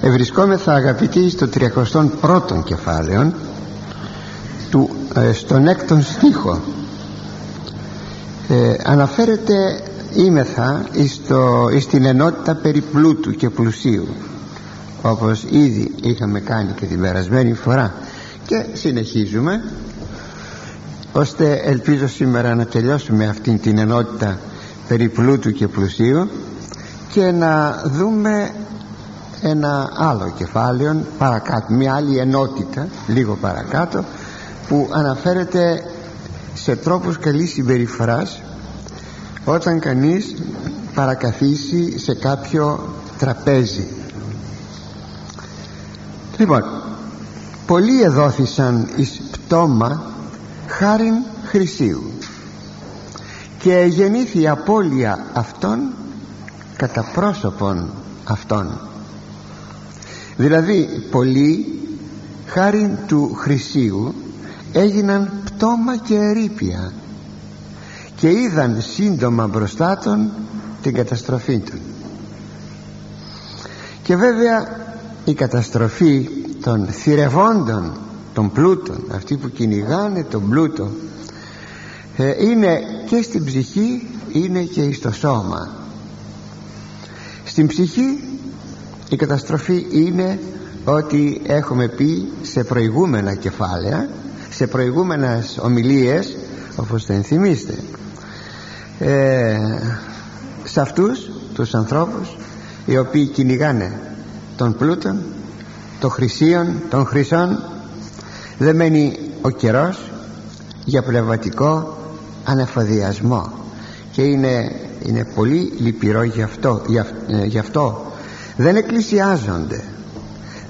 ευρισκόμεθα αγαπητοί στο 31ο κεφάλαιο του, ε, στον έκτον στίχο. Ε, αναφέρεται ήμεθα στο, στην ενότητα περί πλούτου και πλουσίου όπως ήδη είχαμε κάνει και την περασμένη φορά και συνεχίζουμε ώστε ελπίζω σήμερα να τελειώσουμε αυτήν την ενότητα περί πλούτου και πλουσίου και να δούμε ένα άλλο κεφάλαιο παρακάτω, μια άλλη ενότητα λίγο παρακάτω που αναφέρεται σε τρόπους καλής συμπεριφοράς όταν κανείς παρακαθίσει σε κάποιο τραπέζι. Λοιπόν πολλοί εδόθησαν εις πτώμα χάριν χρυσίου και γεννήθη η απώλεια αυτών κατά πρόσωπον αυτών δηλαδή πολλοί χάριν του χρυσίου έγιναν πτώμα και ερήπια και είδαν σύντομα μπροστά των την καταστροφή του. Και βέβαια η καταστροφή των θηρευόντων των πλούτων αυτοί που κυνηγάνε τον πλούτο ε, είναι και στην ψυχή είναι και στο σώμα. Στην ψυχή η καταστροφή είναι ότι έχουμε πει σε προηγούμενα κεφάλαια σε προηγούμενες ομιλίες όπως θα ενθυμίστε. Ε, σε αυτούς τους ανθρώπους οι οποίοι κυνηγάνε των πλούτων των χρυσίων των χρυσών δεν μένει ο καιρός για πνευματικό ανεφοδιασμό. Και είναι, είναι πολύ λυπηρό γι' αυτό, ε, γι αυτό δεν εκκλησιάζονται.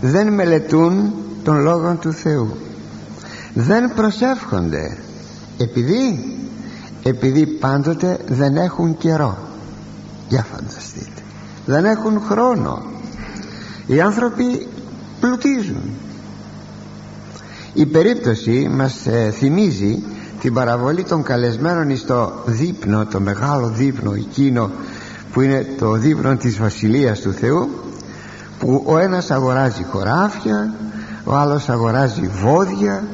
Δεν μελετούν τον Λόγο του Θεού. Δεν προσεύχονται. Επειδή επειδή πάντοτε δεν έχουν καιρό. Για φανταστείτε. Δεν έχουν χρόνο. Οι άνθρωποι πλουτίζουν. Η περίπτωση μας ε, θυμίζει την παραβολή των καλεσμένων στο δείπνο το μεγάλο δείπνο εκείνο που είναι το δείπνο της Βασιλείας του Θεού που ο ένας αγοράζει χωράφια ο άλλος αγοράζει βόδια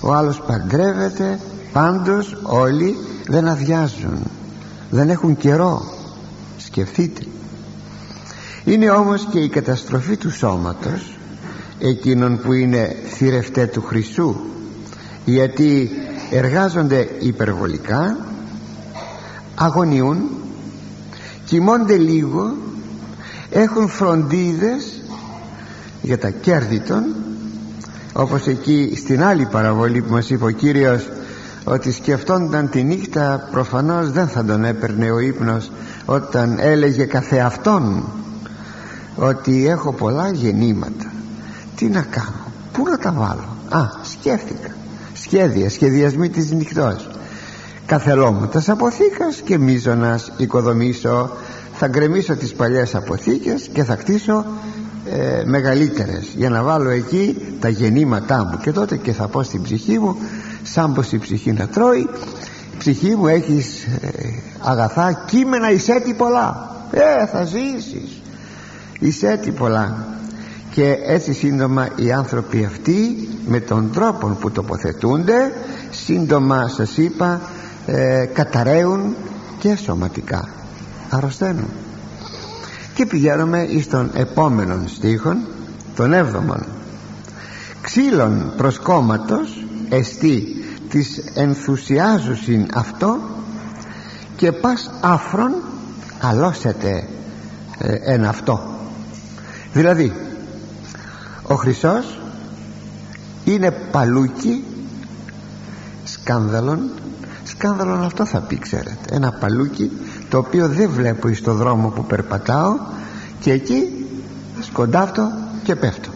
ο άλλος παντρεύεται πάντως όλοι δεν αδειάζουν δεν έχουν καιρό. Σκεφτείτε. Είναι όμως και η καταστροφή του σώματος εκείνων που είναι θηρευτέ του Χριστού γιατί εργάζονται υπερβολικά αγωνιούν κοιμώνται λίγο έχουν φροντίδες για τα κέρδη των όπως εκεί στην άλλη παραβολή που μας είπε ο Κύριος ότι σκεφτόνταν τη νύχτα προφανώς δεν θα τον έπαιρνε ο ύπνος όταν έλεγε καθεαυτόν ότι έχω πολλά γεννήματα. Τι να κάνω πού να τα βάλω; Α σκέφτηκα. Σχέδια σχεδιασμοί της νυχτός καθελόμουτας αποθήκας και μίζωνας οικοδομήσω. Θα γκρεμίσω τις παλιές αποθήκες και θα κτίσω ε, μεγαλύτερες για να βάλω εκεί τα γεννήματά μου. Και τότε και θα πω στην ψυχή μου σαν πως η ψυχή να τρώει η ψυχή μου έχεις ε, αγαθά κείμενα εισέτη πολλά. Ε θα ζήσεις. Εισέτη πολλά. Και έτσι σύντομα οι άνθρωποι αυτοί με τον τρόπο που τοποθετούνται σύντομα σας είπα ε, καταραίουν και σωματικά αρρωσταίνουν. Και πηγαίνουμε εις τον επόμενον στίχον τον έβδομον. Ξύλων προσκόμματος εστί της ενθουσιάζουσιν αυτό και πας άφρον αλώσετε ε, εν αυτό. Δηλαδή ο Χρυσός είναι παλούκι σκάνδαλον σκάνδαλον αυτό θα πει ξέρετε. Ένα παλούκι το οποίο δεν βλέπω εις το δρόμο που περπατάω και εκεί σκοντάφτω και πέφτω.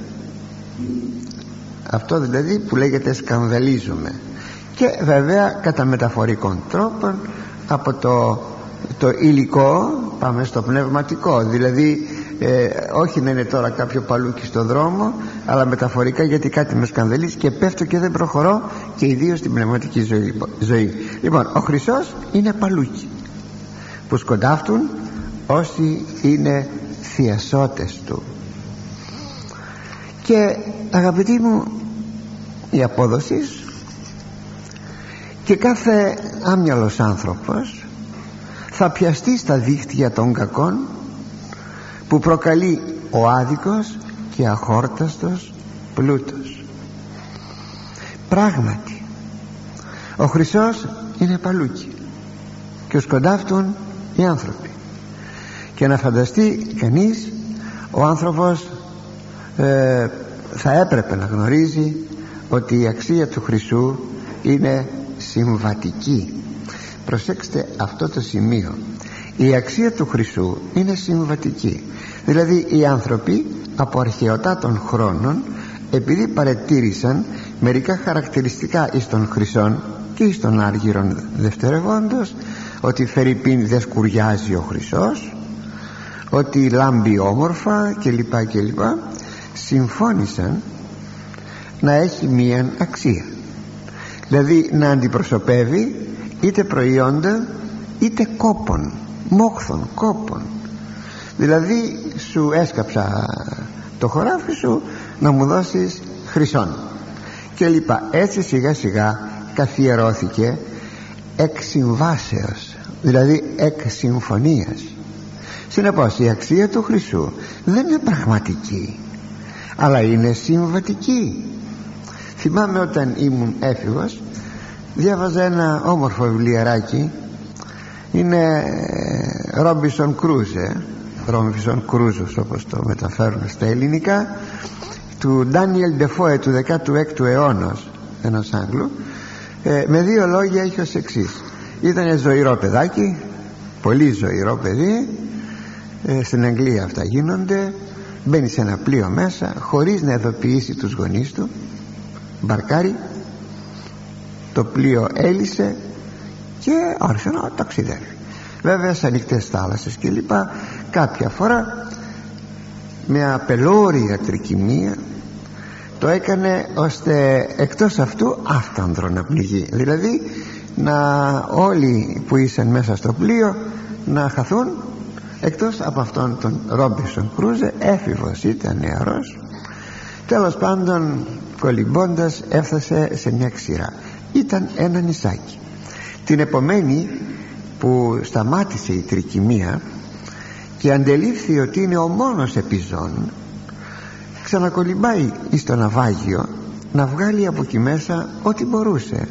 Αυτό δηλαδή που λέγεται σκανδαλίζουμε και βέβαια κατά μεταφορικών τρόπων από το, το υλικό πάμε στο πνευματικό. Δηλαδή ε, όχι να είναι τώρα κάποιο παλούκι στο δρόμο αλλά μεταφορικά γιατί κάτι με σκανδαλίζει και πέφτω και δεν προχωρώ και ιδίως στην πνευματική ζωή, ζωή. λοιπόν ο Χρυσός είναι παλούκι που σκοντάφτουν όσοι είναι θειασότες του και αγαπητοί μου η απόδοση και κάθε άμυαλος άνθρωπος θα πιαστεί στα δίχτυα των κακών που προκαλεί ο άδικος και αχόρταστος πλούτος. Πράγματι ο Χρυσός είναι παλούκι και ως κοντάφτουν οι άνθρωποι. Και να φανταστεί κανείς ο άνθρωπος ε, θα έπρεπε να γνωρίζει ότι η αξία του χρυσού είναι συμβατική. Προσέξτε αυτό το σημείο η αξία του χρυσού είναι συμβατική. Δηλαδή οι άνθρωποι από αρχαιοτά των χρόνων επειδή παρετήρησαν μερικά χαρακτηριστικά εις των χρυσών και εις των άργυρων δευτερευόντος ότι φερειπίν δεν σκουριάζει ο χρυσός ότι λάμπει όμορφα κλπ κλπ συμφώνησαν να έχει μία αξία. Δηλαδή να αντιπροσωπεύει είτε προϊόντα είτε κόπων μόχθων κόπων δηλαδή σου έσκαψα το χωράφι σου να μου δώσεις χρυσόν. Και λοιπά. Έτσι σιγά σιγά καθιερώθηκε εκ συμβάσεως δηλαδή εκ συμφωνίας. Συνεπώς η αξία του χρυσού δεν είναι πραγματική αλλά είναι συμβατική. Θυμάμαι όταν ήμουν έφηβος διάβαζα ένα όμορφο βιβλιαράκι είναι Ρόμπισον Κρούζε Ρόμπισον Κρούζος όπως το μεταφέρουν στα ελληνικά του Ντάνιελ Ντεφόε του 16ου αιώνα ένας Άγγλου ε, με δύο λόγια έχει ως εξής. Ήταν ζωηρό παιδάκι πολύ ζωηρό παιδί. Ε, στην Αγγλία αυτά γίνονται. Μπαίνει σε ένα πλοίο μέσα χωρίς να ειδοποιήσει τους γονείς του. Μπαρκάρι το πλοίο έλυσε και άρχισε να ταξιδεύει. Βέβαια σε ανοιχτές θάλασσες και λοιπά κάποια φορά με απελώρια τρικυμία το έκανε ώστε εκτός αυτού άφτανδρο να πληγεί δηλαδή να όλοι που ήσαν μέσα στο πλοίο να χαθούν εκτός από αυτόν τον Ρόμπισον Κρούζε έφηβος ήταν νεαρός. Τέλος πάντων κολυμπώντας έφτασε σε μια ξηρά. Ήταν ένα νησάκι την επομένη που σταμάτησε η τρικυμία και αντελήφθη ότι είναι ο μόνος επιζών ξανακολυμπάει στο ναυάγιο να βγάλει από εκεί μέσα ό,τι μπορούσε.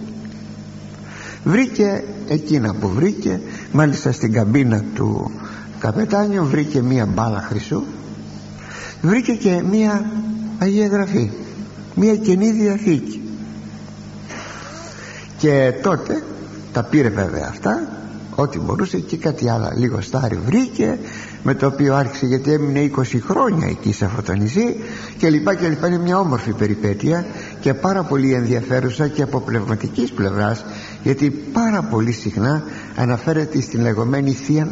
Βρήκε εκείνα που βρήκε μάλιστα στην καμπίνα του καπετάνιου βρήκε μία μπάλα χρυσού βρήκε και μία Αγία Γραφή μία Καινή Διαθήκη. Και τότε τα πήρε βέβαια αυτά ό,τι μπορούσε και κάτι άλλο λίγο στάρι βρήκε με το οποίο άρχισε γιατί έμεινε 20 χρόνια εκεί σε αυτό το νησί και λοιπά και λοιπά. Είναι μια όμορφη περιπέτεια και πάρα πολύ ενδιαφέρουσα και από πνευματικής πλευράς γιατί πάρα πολύ συχνά αναφέρεται στην λεγόμενη θεία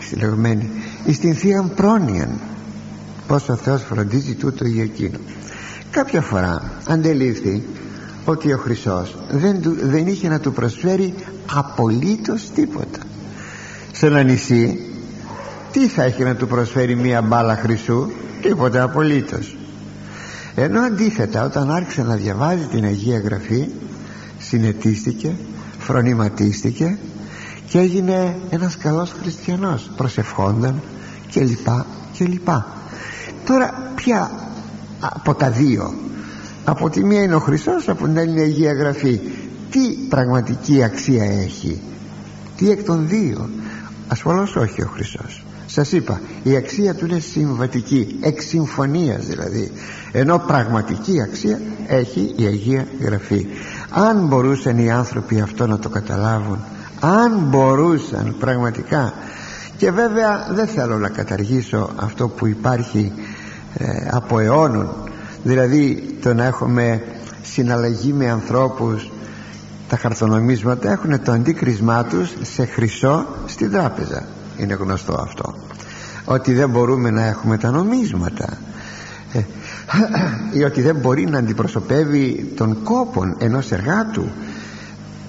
στην λεγόμενη στην θεία πρόνοια πως ο Θεός φροντίζει τούτο ή εκείνο. Κάποια φορά αντελήφθη ότι ο Χρυσός δεν, δεν είχε να του προσφέρει απολύτως τίποτα. Σε ένα νησί τι θα έχει να του προσφέρει μία μπάλα χρυσού; Τίποτα απολύτως. Ενώ αντίθετα όταν άρχισε να διαβάζει την Αγία Γραφή συνετίστηκε φρονηματίστηκε και έγινε ένας καλός χριστιανός προσευχόνταν και λοιπά και λοιπά τώρα πια από τα δύο από τη μία είναι ο Χριστός από την άλλη είναι η Αγία Γραφή. Τι πραγματική αξία έχει; Τι εκ των δύο; Ασφαλώς όχι ο Χριστός. Σας είπα η αξία του είναι συμβατική εξ συμφωνίας δηλαδή. Ενώ πραγματική αξία έχει η Αγία Γραφή. Αν μπορούσαν οι άνθρωποι αυτό να το καταλάβουν αν μπορούσαν πραγματικά. Και βέβαια δεν θέλω να καταργήσω αυτό που υπάρχει ε, από αιώνων δηλαδή το να έχουμε συναλλαγή με ανθρώπους τα χαρτονομίσματα έχουν το αντίκρισμά τους σε χρυσό στην τράπεζα. Είναι γνωστό αυτό. Ότι δεν μπορούμε να έχουμε τα νομίσματα. Ε, ή ότι δεν μπορεί να αντιπροσωπεύει τον κόπον ενός εργάτου.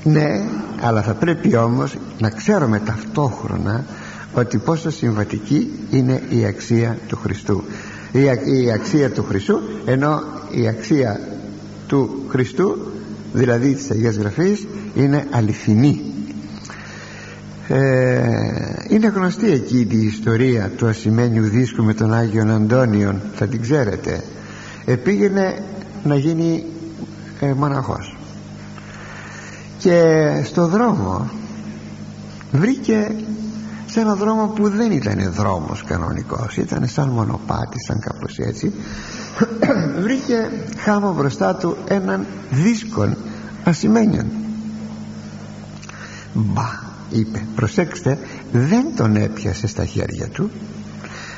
Ναι αλλά θα πρέπει όμως να ξέρουμε ταυτόχρονα ότι πόσο συμβατική είναι η αξία του Χριστού η αξία του Χριστού ενώ η αξία του Χριστού δηλαδή της Αγίας Γραφής είναι αληθινή. Ε, είναι γνωστή εκείνη η ιστορία του ασημένιου δίσκου με τον Άγιον Αντώνιον θα την ξέρετε. Ε, πήγαινε να γίνει ε, μοναχός. Και στο δρόμο βρήκε σε ένα δρόμο που δεν ήταν δρόμος κανονικός. Ήταν σαν μονοπάτι σαν κάπως έτσι. Βρήκε χάμω μπροστά του έναν δίσκον ασημένιον. Μπα είπε προσέξτε δεν τον έπιασε στα χέρια του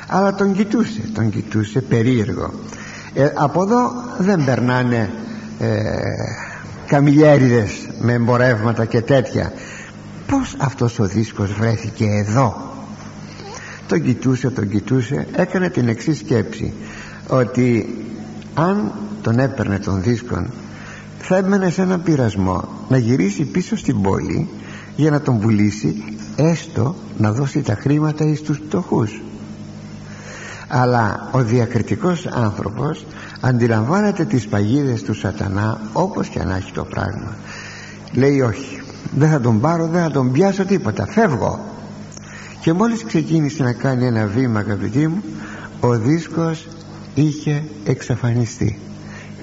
αλλά τον κοιτούσε τον κοιτούσε περίεργο. Ε, από εδώ δεν περνάνε ε, καμιλιέριδες με εμπορεύματα και τέτοια πως αυτός ο δίσκος βρέθηκε εδώ; Τον κοιτούσε τον κοιτούσε έκανε την εξής σκέψη ότι αν τον έπαιρνε τον δίσκον θα έμενε σε έναν πειρασμό να γυρίσει πίσω στην πόλη για να τον πουλήσει έστω να δώσει τα χρήματα εις τους πτωχούς αλλά ο διακριτικός άνθρωπος αντιλαμβάνεται τις παγίδες του σατανά όπως και αν έχει το πράγμα. Λέει όχι δεν θα τον πάρω δεν θα τον πιάσω τίποτα. Φεύγω. Και μόλις ξεκίνησε να κάνει ένα βήμα αγαπητοί μου ο δίσκος είχε εξαφανιστεί.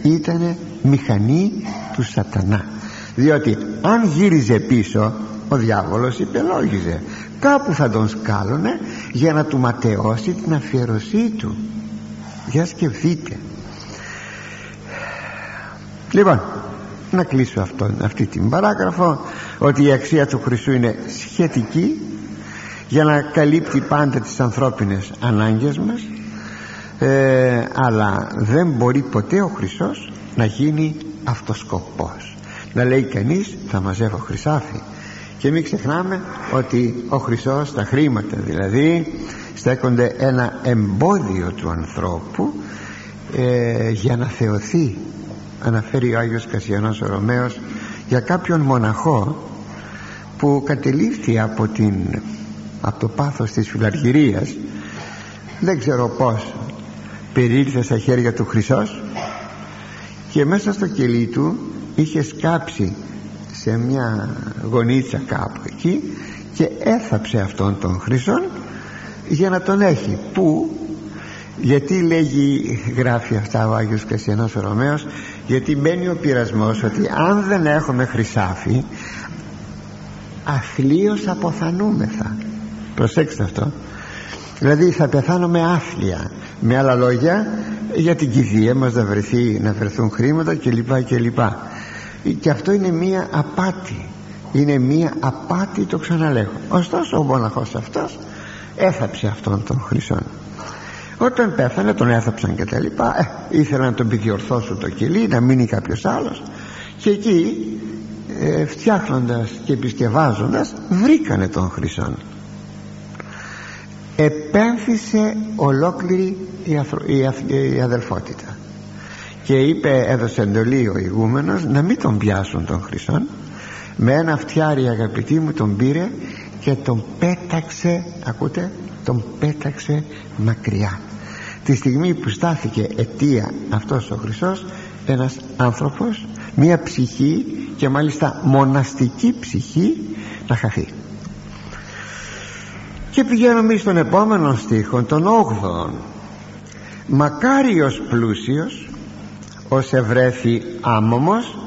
Ήτανε μηχανή του σατανά. Διότι αν γύριζε πίσω ο διάβολος υπελόγιζε. Κάπου θα τον σκάλωνε για να του ματαιώσει την αφιερωσή του. Για σκεφτείτε. Λοιπόν να κλείσω αυτό, αυτή την παράγραφο ότι η αξία του Χριστού είναι σχετική για να καλύπτει πάντα τις ανθρώπινες ανάγκες μας ε, αλλά δεν μπορεί ποτέ ο Χριστός να γίνει αυτοσκοπός. Να λέει κανείς θα μαζεύω χρυσάφι και μην ξεχνάμε ότι ο Χριστός τα χρήματα δηλαδή στέκονται ένα εμπόδιο του ανθρώπου ε, για να θεωθεί αναφέρει ο Άγιος Κασιανός ο Ρωμαίος για κάποιον μοναχό που κατελήφθη από, την, από το πάθος της φιλαργυρίας δεν ξέρω πως περίληφθε στα χέρια του Χρυσός και μέσα στο κελί του είχε σκάψει σε μια γωνίτσα κάπου εκεί και έθαψε αυτόν τον Χρυσόν για να τον έχει. Που γιατί λέγει γράφει αυτά ο Άγιος Κασιανός ο Ρωμαίος γιατί μπαίνει ο πειρασμός ότι αν δεν έχουμε χρυσάφι αθλίως αποθανούμεθα. Προσέξτε αυτό. Δηλαδή θα πεθάνουμε άθλια. Με άλλα λόγια για την κηδεία μας να, βρεθεί, να βρεθούν χρήματα κλπ κλπ. Και αυτό είναι μία απάτη. Είναι μία απάτη το ξαναλέγω. Ωστόσο ο μοναχός αυτός έθαψε αυτόν τον χρυσόν όταν πέθανε τον έθαψαν και τα λοιπά. Ε, ήθελαν να τον επιδιορθώσουν το κελί να μείνει κάποιος άλλος. Και εκεί ε, φτιάχνοντας και επισκευάζοντας βρήκανε τον χρυσόν. Επέμφυσε ολόκληρη η, η, αδελφότητα. Και είπε έδωσε εντολή ο ηγούμενος να μην τον πιάσουν τον χρυσόν. Με ένα φτιάρι αγαπητή μου τον πήρε και τον πέταξε ακούτε τον πέταξε μακριά. Τη στιγμή που στάθηκε αιτία αυτός ο Χριστός ένας άνθρωπος μία ψυχή και μάλιστα μοναστική ψυχή να χαθεί. Και πηγαίνουμε στον επόμενο στίχο τον 8ο μακάριος πλούσιος ως ευρέθη άμωμος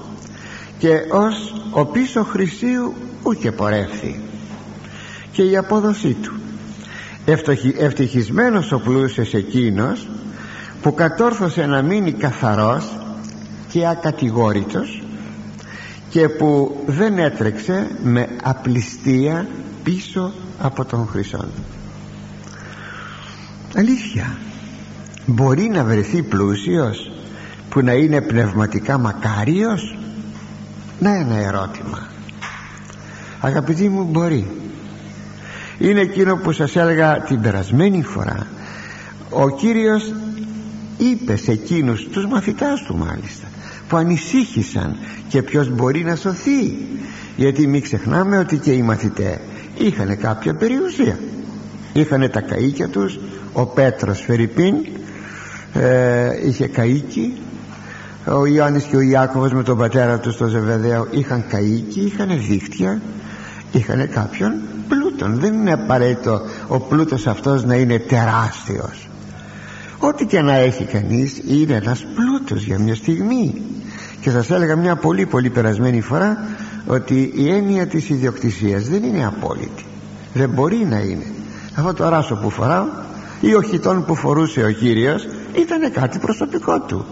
και ως ο πίσω χρυσίου ούτε πορεύθη και η απόδοσή του. Ευτυχισμένος ο πλούσιος εκείνος που κατόρθωσε να μείνει καθαρός και ακατηγόρητος και που δεν έτρεξε με απληστία πίσω από τον Χρυσόν αλήθεια μπορεί να βρεθεί πλούσιος που να είναι πνευματικά μακάριος; Να ένα ερώτημα. Αγαπητοί μου μπορεί είναι εκείνο που σας έλεγα την περασμένη φορά. Ο Κύριος είπε σε εκείνους τους μαθητάς του μάλιστα που ανησύχησαν και ποιος μπορεί να σωθεί. Γιατί μην ξεχνάμε ότι και οι μαθητές είχαν κάποια περιουσία. Είχαν τα καΐκια τους. Ο Πέτρος Φερρυπίν ε, είχε καΐκι. Ο Ιωάννης και ο Ιάκωβος με τον πατέρα τους στο Ζεβεδαίο είχαν καΐκι, είχαν δίχτυα είχαν κάποιον πλούτον. Δεν είναι απαραίτητο ο πλούτος αυτός να είναι τεράστιος. Ό,τι και να έχει κανείς είναι ένας πλούτος για μια στιγμή. Και σας έλεγα μια πολύ πολύ περασμένη φορά ότι η έννοια της ιδιοκτησίας δεν είναι απόλυτη. Δεν μπορεί να είναι. Αυτό το ράσο που φοράω ή ο χιτών που φορούσε ο Κύριος ήταν κάτι προσωπικό του.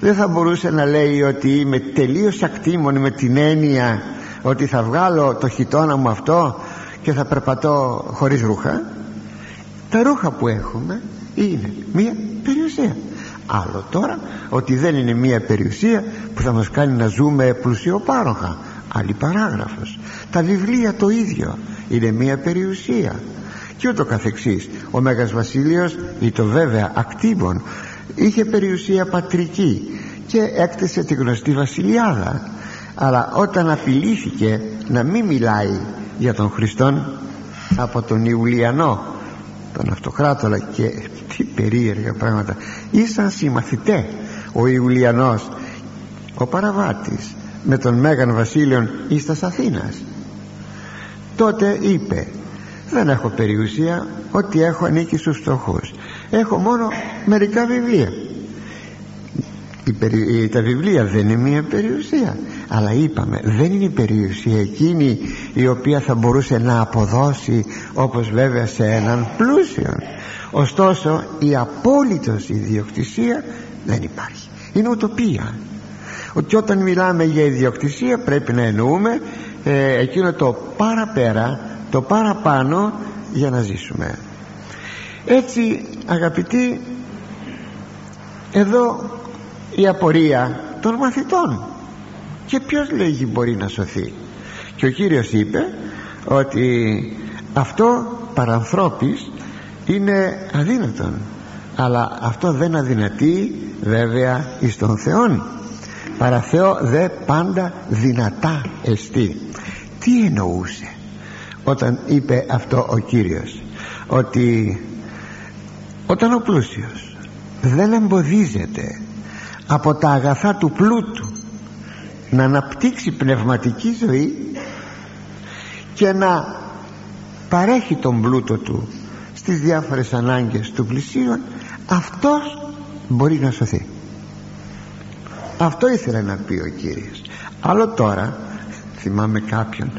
Δεν θα μπορούσε να λέει ότι είμαι τελείως ακτήμων με την έννοια ότι θα βγάλω το χιτόνα μου αυτό και θα περπατώ χωρίς ρούχα. Τα ρούχα που έχουμε είναι μία περιουσία. Άλλο τώρα ότι δεν είναι μία περιουσία που θα μας κάνει να ζούμε πλουσιοπάροχα. Άλλη παράγραφος. Τα βιβλία το ίδιο. Είναι μία περιουσία. Και ούτω καθεξής. Ο Μέγας Βασίλειος ή το βέβαια ακτίβων είχε περιουσία πατρική και έκτισε τη γνωστή βασιλιάδα αλλά όταν απειλήθηκε να μην μιλάει για τον Χριστόν από τον Ιουλιανό τον Αυτοκράτορα και τι περίεργα πράγματα. Ήσαν συμμαθητέ ο Ιουλιανός. Ο Παραβάτης με τον Μέγαν Βασίλειον εις τας Αθήνας. Τότε είπε δεν έχω περιουσία ότι έχω ανήκει στους φτωχούς. Έχω μόνο μερικά βιβλία τα βιβλία δεν είναι μια περιουσία. Αλλά είπαμε δεν είναι η περιουσία εκείνη η οποία θα μπορούσε να αποδώσει όπως βέβαια σε έναν πλούσιο. Ωστόσο η απόλυτος ιδιοκτησία δεν υπάρχει. Είναι ουτοπία. Ότι όταν μιλάμε για ιδιοκτησία πρέπει να εννοούμε ε, εκείνο το παραπέρα το παραπάνω για να ζήσουμε. Έτσι αγαπητοί εδώ η απορία των μαθητών. Και ποιος λέγει μπορεί να σωθεί. Και ο Κύριος είπε ότι αυτό παρανθρώπης είναι αδύνατον. Αλλά αυτό δεν αδυνατεί βέβαια εις τον Θεόν. Παρά Θεό δε πάντα δυνατά εστί. Τι εννοούσε όταν είπε αυτό ο Κύριος ότι όταν ο πλούσιος δεν εμποδίζεται από τα αγαθά του πλούτου. Να αναπτύξει πνευματική ζωή και να παρέχει τον πλούτο του στις διάφορες ανάγκες του πλησίων αυτός μπορεί να σωθεί. Αυτό ήθελε να πει ο Κύριος. Άλλο τώρα θυμάμαι κάποιον.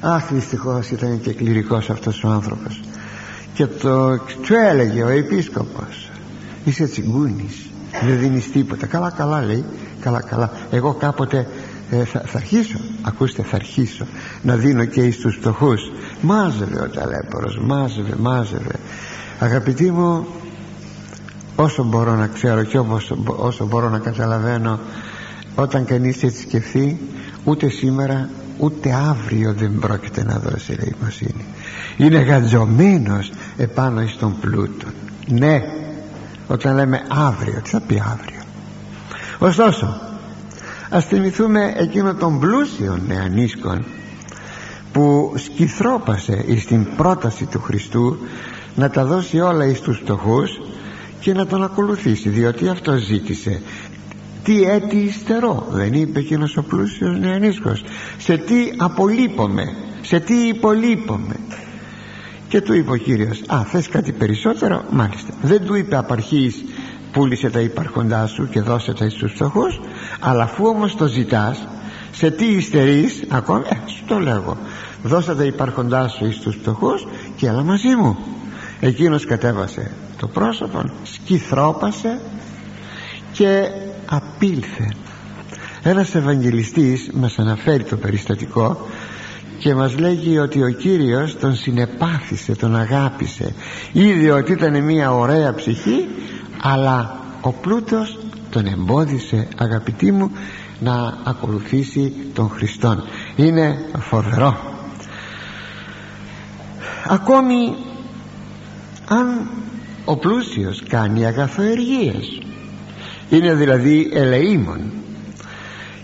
Αχ δυστυχώς ήταν και κληρικός αυτός ο άνθρωπος. Και το του έλεγε ο επίσκοπος. Είσαι τσιγκούνης δεν δίνεις τίποτα. Καλά καλά λέει. Καλά καλά. Εγώ κάποτε ε, θα, θα αρχίσω. Ακούστε θα αρχίσω να δίνω και εις τους φτωχούς. Μάζευε ο ταλέπορος μάζευε μάζευε. Αγαπητοί μου όσο μπορώ να ξέρω και όσο, όσο μπορώ να καταλαβαίνω όταν κανείς έτσι σκεφτεί ούτε σήμερα ούτε αύριο δεν πρόκειται να δώσει ελεημοσύνη. Είναι γατζωμένος επάνω εις τον πλούτο ναι όταν λέμε αύριο τι θα πει αύριο ωστόσο ας θυμηθούμε εκείνο των πλούσιων νεανίσκων που σκυθρόπασε εις την πρόταση του Χριστού να τα δώσει όλα εις τους φτωχούς και να τον ακολουθήσει διότι αυτό ζήτησε. Τι έτη υστερώ δεν είπε εκείνος ο πλούσιος νεανίσκος. Σε τι απολείπομαι σε τι υπολείπομαι και του είπε ο Κύριος α θες κάτι περισσότερο; Μάλιστα δεν του είπε απαρχής πούλησε τα υπάρχοντά σου και δώσε τα στους φτωχούς αλλά αφού όμως το ζητάς σε τι υστερείς ακόμη; Ε, σου το λέγω. Δώσε τα υπάρχοντά σου εις τους φτωχούς και έλα μαζί μου εκείνος κατέβασε το πρόσωπο σκυθρόπασε και απήλθε. Ένας Ευαγγελιστής μας αναφέρει το περιστατικό και μας λέγει ότι ο Κύριος τον συνεπάθησε, τον αγάπησε. Είδε ότι ήταν μια ωραία ψυχή αλλά ο πλούτος τον εμπόδισε αγαπητοί μου να ακολουθήσει τον Χριστόν. Είναι φοβερό. Ακόμη αν ο πλούσιος κάνει αγαθοεργίες είναι δηλαδή ελεήμων.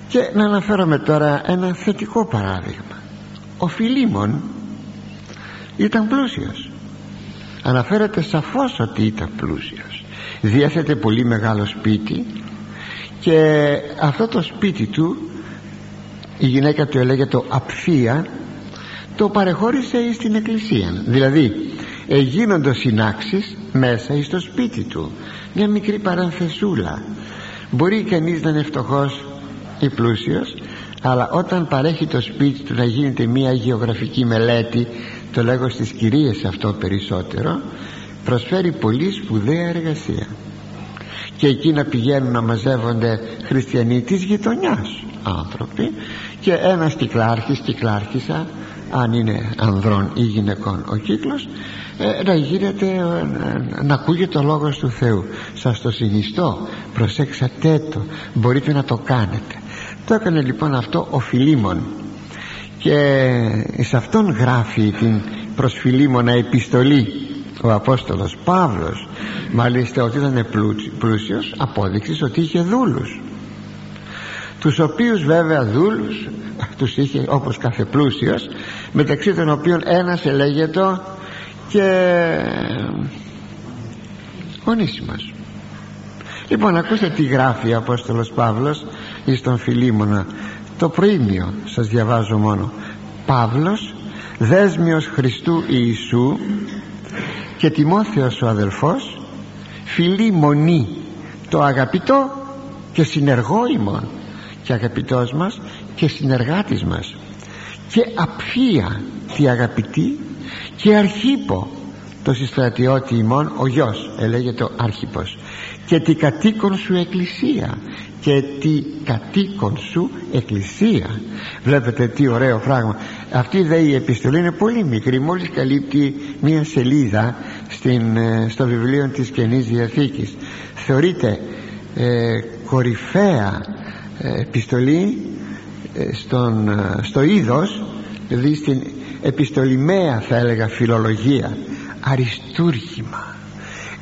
Και να αναφέρομαι τώρα ένα θετικό παράδειγμα ο Φιλίμων ήταν πλούσιος. Αναφέρεται σαφώς ότι ήταν πλούσιος. Διέθετε πολύ μεγάλο σπίτι και αυτό το σπίτι του η γυναίκα του έλεγε απφία το παρεχώρησε στην εκκλησία. Δηλαδή γίνονται συνάξεις μέσα στο σπίτι του. Μια μικρή παρανθεσούλα μπορεί κανείς να είναι φτωχός ή πλούσιος αλλά όταν παρέχει το σπίτι του να γίνεται μια γεωγραφική μελέτη το λέγω στις κυρίες αυτό περισσότερο προσφέρει πολύ σπουδαία εργασία. Και εκεί να πηγαίνουν να μαζεύονται χριστιανοί της γειτονιάς άνθρωποι και ένας κυκλάρχης, κυκλάρχησα αν είναι ανδρών ή γυναικών ο κύκλος ε, να γίνεται ε, να ακούγεται ο λόγος του Θεού. Σας το συνιστώ. Προσέξατε το. Μπορείτε να το κάνετε το έκανε λοιπόν αυτό ο Φιλίμων. Και σε αυτόν γράφει την προς Φιλίμωνα επιστολή ο Απόστολος Παύλος. Μάλιστα ότι ήταν πλούσιος απόδειξης ότι είχε δούλους. Τους οποίους βέβαια δούλους τους είχε όπως κάθε πλούσιος μεταξύ των οποίων ένας ελέγεται και ονίσιμος λοιπόν ακούστε τι γράφει ο Απόστολος Παύλος εις τον Φιλίμωνα. Το προήμιο σας διαβάζω μόνο. Παύλος δέσμιος Χριστού Ιησού και Τιμόθεος ο αδελφός Φιλίμωνη το αγαπητό και συνεργό ημών και αγαπητός μας και συνεργάτης μας και απφία τη αγαπητή και αρχίπο το συστρατιώτη ημών ο γιος ελέγεται ο άρχιπος και τη κατοίκον σου εκκλησία. Και τη κατοίκον σου εκκλησία. Βλέπετε τι ωραίο πράγμα αυτή δε η επιστολή είναι πολύ μικρή. Μόλις καλύπτει μία σελίδα στην, ε, στο βιβλίο της Καινής Διαθήκης. Θεωρείται ε, κορυφαία ε, επιστολή ε, στον, στο είδος δηλαδή στην επιστολημαία θα έλεγα φιλολογία. Αριστούργημα.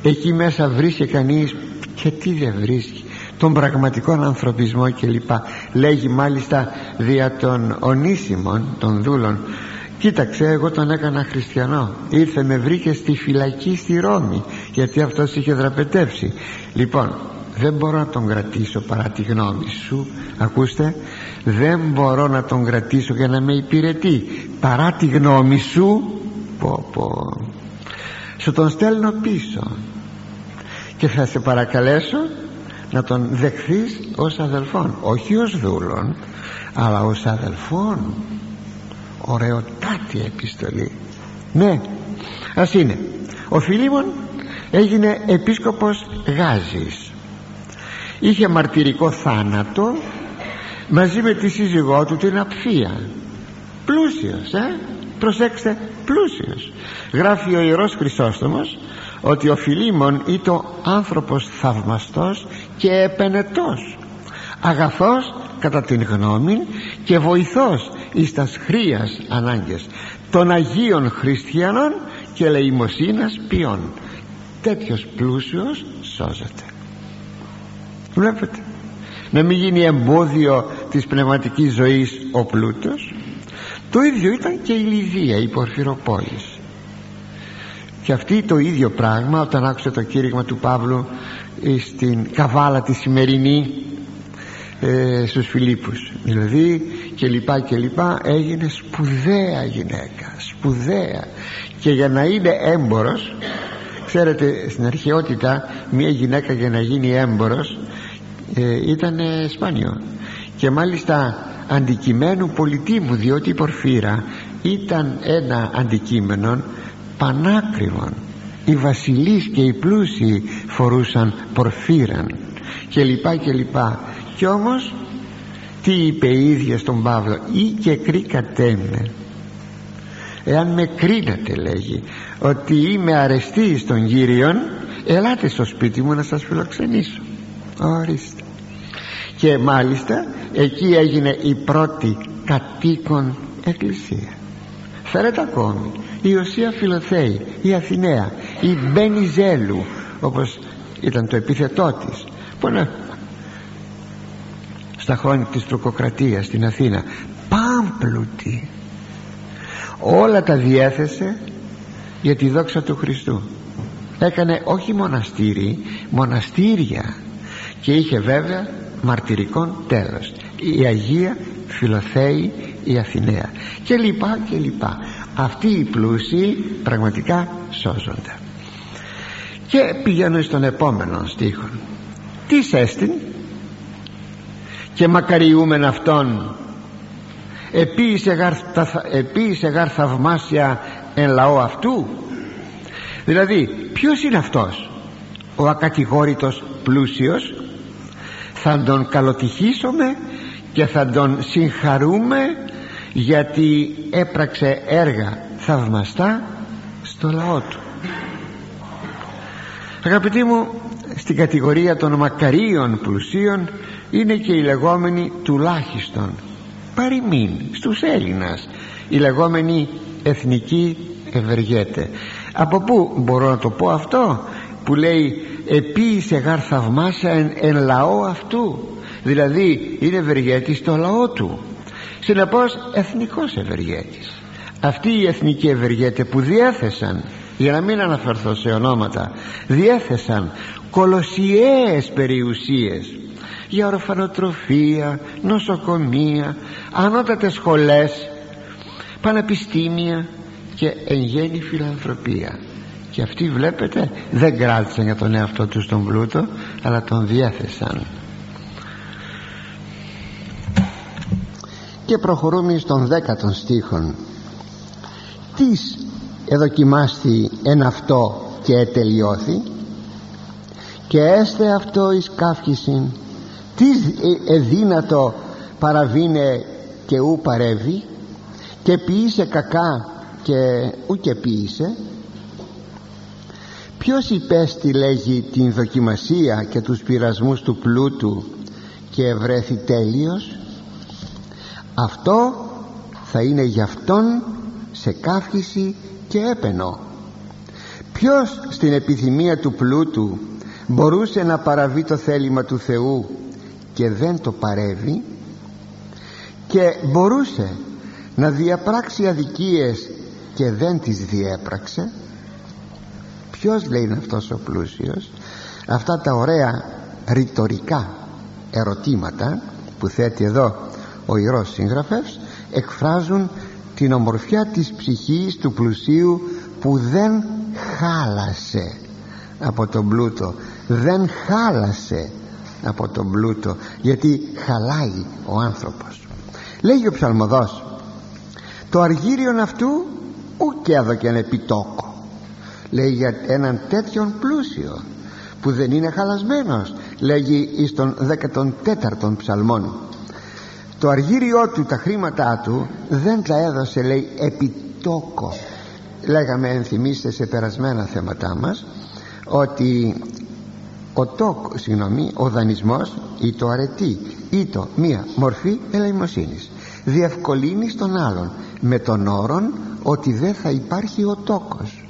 Εκεί μέσα βρίσκει κανείς και τι δεν βρίσκει. Τον πραγματικό ανθρωπισμό κλπ. Λέγει μάλιστα δια των ονίσιμων των δούλων κοίταξε εγώ τον έκανα χριστιανό. Ήρθε με βρήκε στη φυλακή στη Ρώμη γιατί αυτός είχε δραπετεύσει λοιπόν δεν μπορώ να τον κρατήσω παρά τη γνώμη σου ακούστε. Δεν μπορώ να τον κρατήσω για να με υπηρετεί παρά τη γνώμη σου. Πω πω. Σου τον στέλνω πίσω και θα σε παρακαλέσω να τον δεχθείς ως αδελφόν. Όχι ως δούλον αλλά ως αδελφόν. Ωραιοτάτη επιστολή. Ναι ας είναι. Ο Φιλίμων έγινε επίσκοπος Γάζης. Είχε μαρτυρικό θάνατο μαζί με τη σύζυγό του την Απφία πλούσιος ε; προσέξτε πλούσιος. Γράφει ο Ιερός Χρυσόστομος ότι ο Φιλίμων ήταν άνθρωπος θαυμαστός και επενετός. Αγαθός κατά την γνώμη και βοηθός εις τας χρίας ανάγκες των Αγίων Χριστιανών και λεημοσύνας ποιών. Τέτοιος πλούσιος σώζεται. Βλέπετε να μην γίνει εμπόδιο της πνευματικής ζωής ο πλούτος. Το ίδιο ήταν και η Λιδία η Πορφυροπόλης και αυτή το ίδιο πράγμα όταν άκουσε το κήρυγμα του Παύλου στην καβάλα τη σημερινή ε, στους Φιλίππους. Δηλαδή και λοιπά και λοιπά έγινε σπουδαία γυναίκα σπουδαία. Και για να είναι έμπορος ξέρετε στην αρχαιότητα μια γυναίκα για να γίνει έμπορος ε, ήταν σπάνιο. Και μάλιστα αντικειμένου πολιτήμου διότι η Πορφύρα ήταν ένα αντικείμενο πανάκριβων οι βασιλείς και οι πλούσιοι φορούσαν πορφύραν και λοιπά και λοιπά. Κι όμως τι είπε η ίδια στον Παύλο ή και κρίκατέ με εάν με κρίνατε λέγει ότι είμαι αρεστή στον Κύριον ελάτε στο σπίτι μου να σας φιλοξενήσω ορίστε. Και μάλιστα εκεί έγινε η πρώτη κατοίκον εκκλησία. Φέρετε ακόμη; Η Οσία Φιλοθέη η Αθηναία η Μπενιζέλου όπως ήταν το επίθετό της που είναι στα χρόνια της τροκοκρατίας στην Αθήνα πάμπλουτη. Όλα τα διέθεσε για τη δόξα του Χριστού. Έκανε όχι μοναστήρι μοναστήρια και είχε βέβαια μαρτυρικών τέλος. Η Αγία Φιλοθέη η Αθηναία. Και λοιπά και λοιπά αυτοί οι πλούσιοι πραγματικά σώζονται. Και πηγαίνω στον επόμενο στίχο. Τι έστειν; Και μακαριούμεν αυτόν. Επίησε γαρ, θαυμάσια εν λαό αυτού; Δηλαδή ποιος είναι αυτός; Ο ακατηγόρητος πλούσιος; Θα τον καλοτυχήσουμε και θα τον συγχαρούμε γιατί έπραξε έργα θαυμαστά στο λαό του. Αγαπητοί μου στην κατηγορία των μακαρίων πλουσίων είναι και οι λεγόμενοι τουλάχιστον παροιμήν στους Έλληνας. Η λεγόμενη εθνική ευεργέτε. Από πού μπορώ να το πω αυτό που λέει επίησε γαρ θαυμάσα εν, εν λαό αυτού δηλαδή είναι ευεργέτης στο λαό του συνεπώς εθνικός ευεργέτης. Αυτοί οι εθνικοί ευεργέτε που διέθεσαν για να μην αναφερθώ σε ονόματα διέθεσαν κολοσιαίες περιουσίες για ορφανοτροφία, νοσοκομεία, ανώτατες σχολές, πανεπιστήμια και εν γέννη φιλανθρωπία. Και αυτοί βλέπετε δεν κράτησαν για τον εαυτό τους τον πλούτο αλλά τον διέθεσαν και προχωρούμε στον δέκατον στίχον. Τις εδοκιμάστη εν αυτό και ετελειώθη και έστε αυτό εις καύχησιν τις εδύνατο παραβίνε και ου παρεύει. Και ποιήσε κακά και και ποιήσε. Ποιος υπέστη λέγει την δοκιμασία και τους πειρασμούς του πλούτου και βρέθη τέλειος; Αυτό θα είναι για αυτόν σε καύχηση και έπαινο. Ποιος στην επιθυμία του πλούτου μπορούσε να παραβεί το θέλημα του Θεού και δεν το παρεύει; Και μπορούσε να διαπράξει αδικίες και δεν τις διέπραξε; Ποιος λέει είναι αυτός ο πλούσιος; Αυτά τα ωραία ρητορικά ερωτήματα που θέτει εδώ ο Ιερός Συγγραφεύς εκφράζουν την ομορφιά της ψυχής του πλουσίου που δεν χάλασε από τον πλούτο. Δεν χάλασε από τον πλούτο γιατί χαλάει ο άνθρωπος. Λέγει ο ψαλμοδός το αργύριον αυτού ούτε έδωκεν επιτόκο λέει για έναν τέτοιον πλούσιο που δεν είναι χαλασμένος λέγει εις τον 14ο ψαλμόν το αργύριό του τα χρήματά του δεν τα έδωσε λέει επιτόκο. Λέγαμε ενθυμίστε σε περασμένα θέματά μας ότι ο τόκ, συγγνώμη, ο δανεισμός ή το αρετή ή το μία μορφή ελεημοσύνης διευκολύνει στον άλλον με τον όρον ότι δεν θα υπάρχει ο τόκος.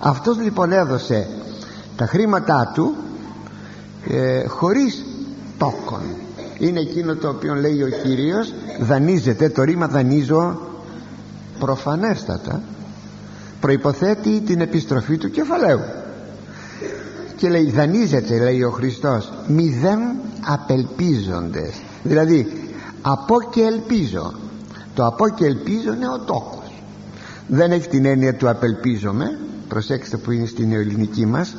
Αυτός λοιπόν έδωσε τα χρήματά του ε, χωρίς τόκον είναι εκείνο το οποίο λέει ο Κύριος δανείζεται το ρήμα δανείζω προφανέστατα προϋποθέτει την επιστροφή του κεφαλαίου. Και λέει δανείζεται λέει ο Χριστός μηδέν απελπίζονται δηλαδή από και ελπίζω το από και ελπίζω είναι ο τόκος. Δεν έχει την έννοια του απελπίζομαι προσέξτε που είναι στην ελληνική μας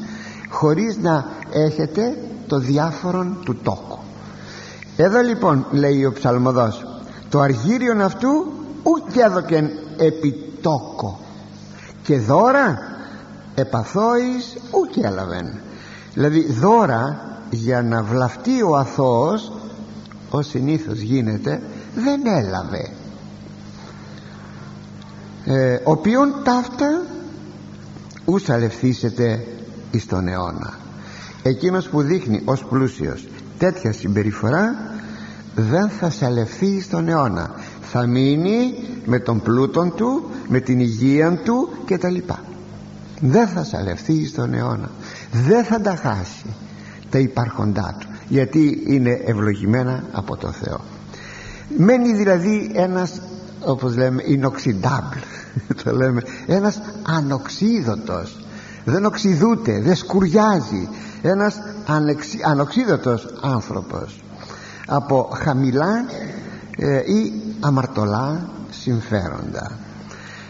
χωρίς να έχετε το διάφορον του τόκου εδώ λοιπόν λέει ο ψαλμοδός το αργύριον αυτού ούτε έδωκεν επιτόκο και δώρα επαθόης ούτε έλαβεν. Δηλαδή δώρα για να βλαφτεί ο αθώος ο συνήθως γίνεται δεν έλαβε. Ε, οποίον ταύτα ούσα λευθύσετε εις τον αιώνα. Εκείνος που δείχνει ως πλούσιος τέτοια συμπεριφορά δεν θα σαλευθεί στον αιώνα. Θα μείνει με τον πλούτον του με την υγεία του και τα λοιπά δεν θα σαλευθεί στον αιώνα. Δεν θα τα χάσει τα υπάρχοντά του γιατί είναι ευλογημένα από το Θεό. Μένει δηλαδή ένας όπως λέμε inoxidable το λέμε ένας ανοξίδωτος δεν οξυδούται δεν σκουριάζει. Ένας ανοξίδωτος άνθρωπος. Από χαμηλά ε, ή αμαρτωλά συμφέροντα.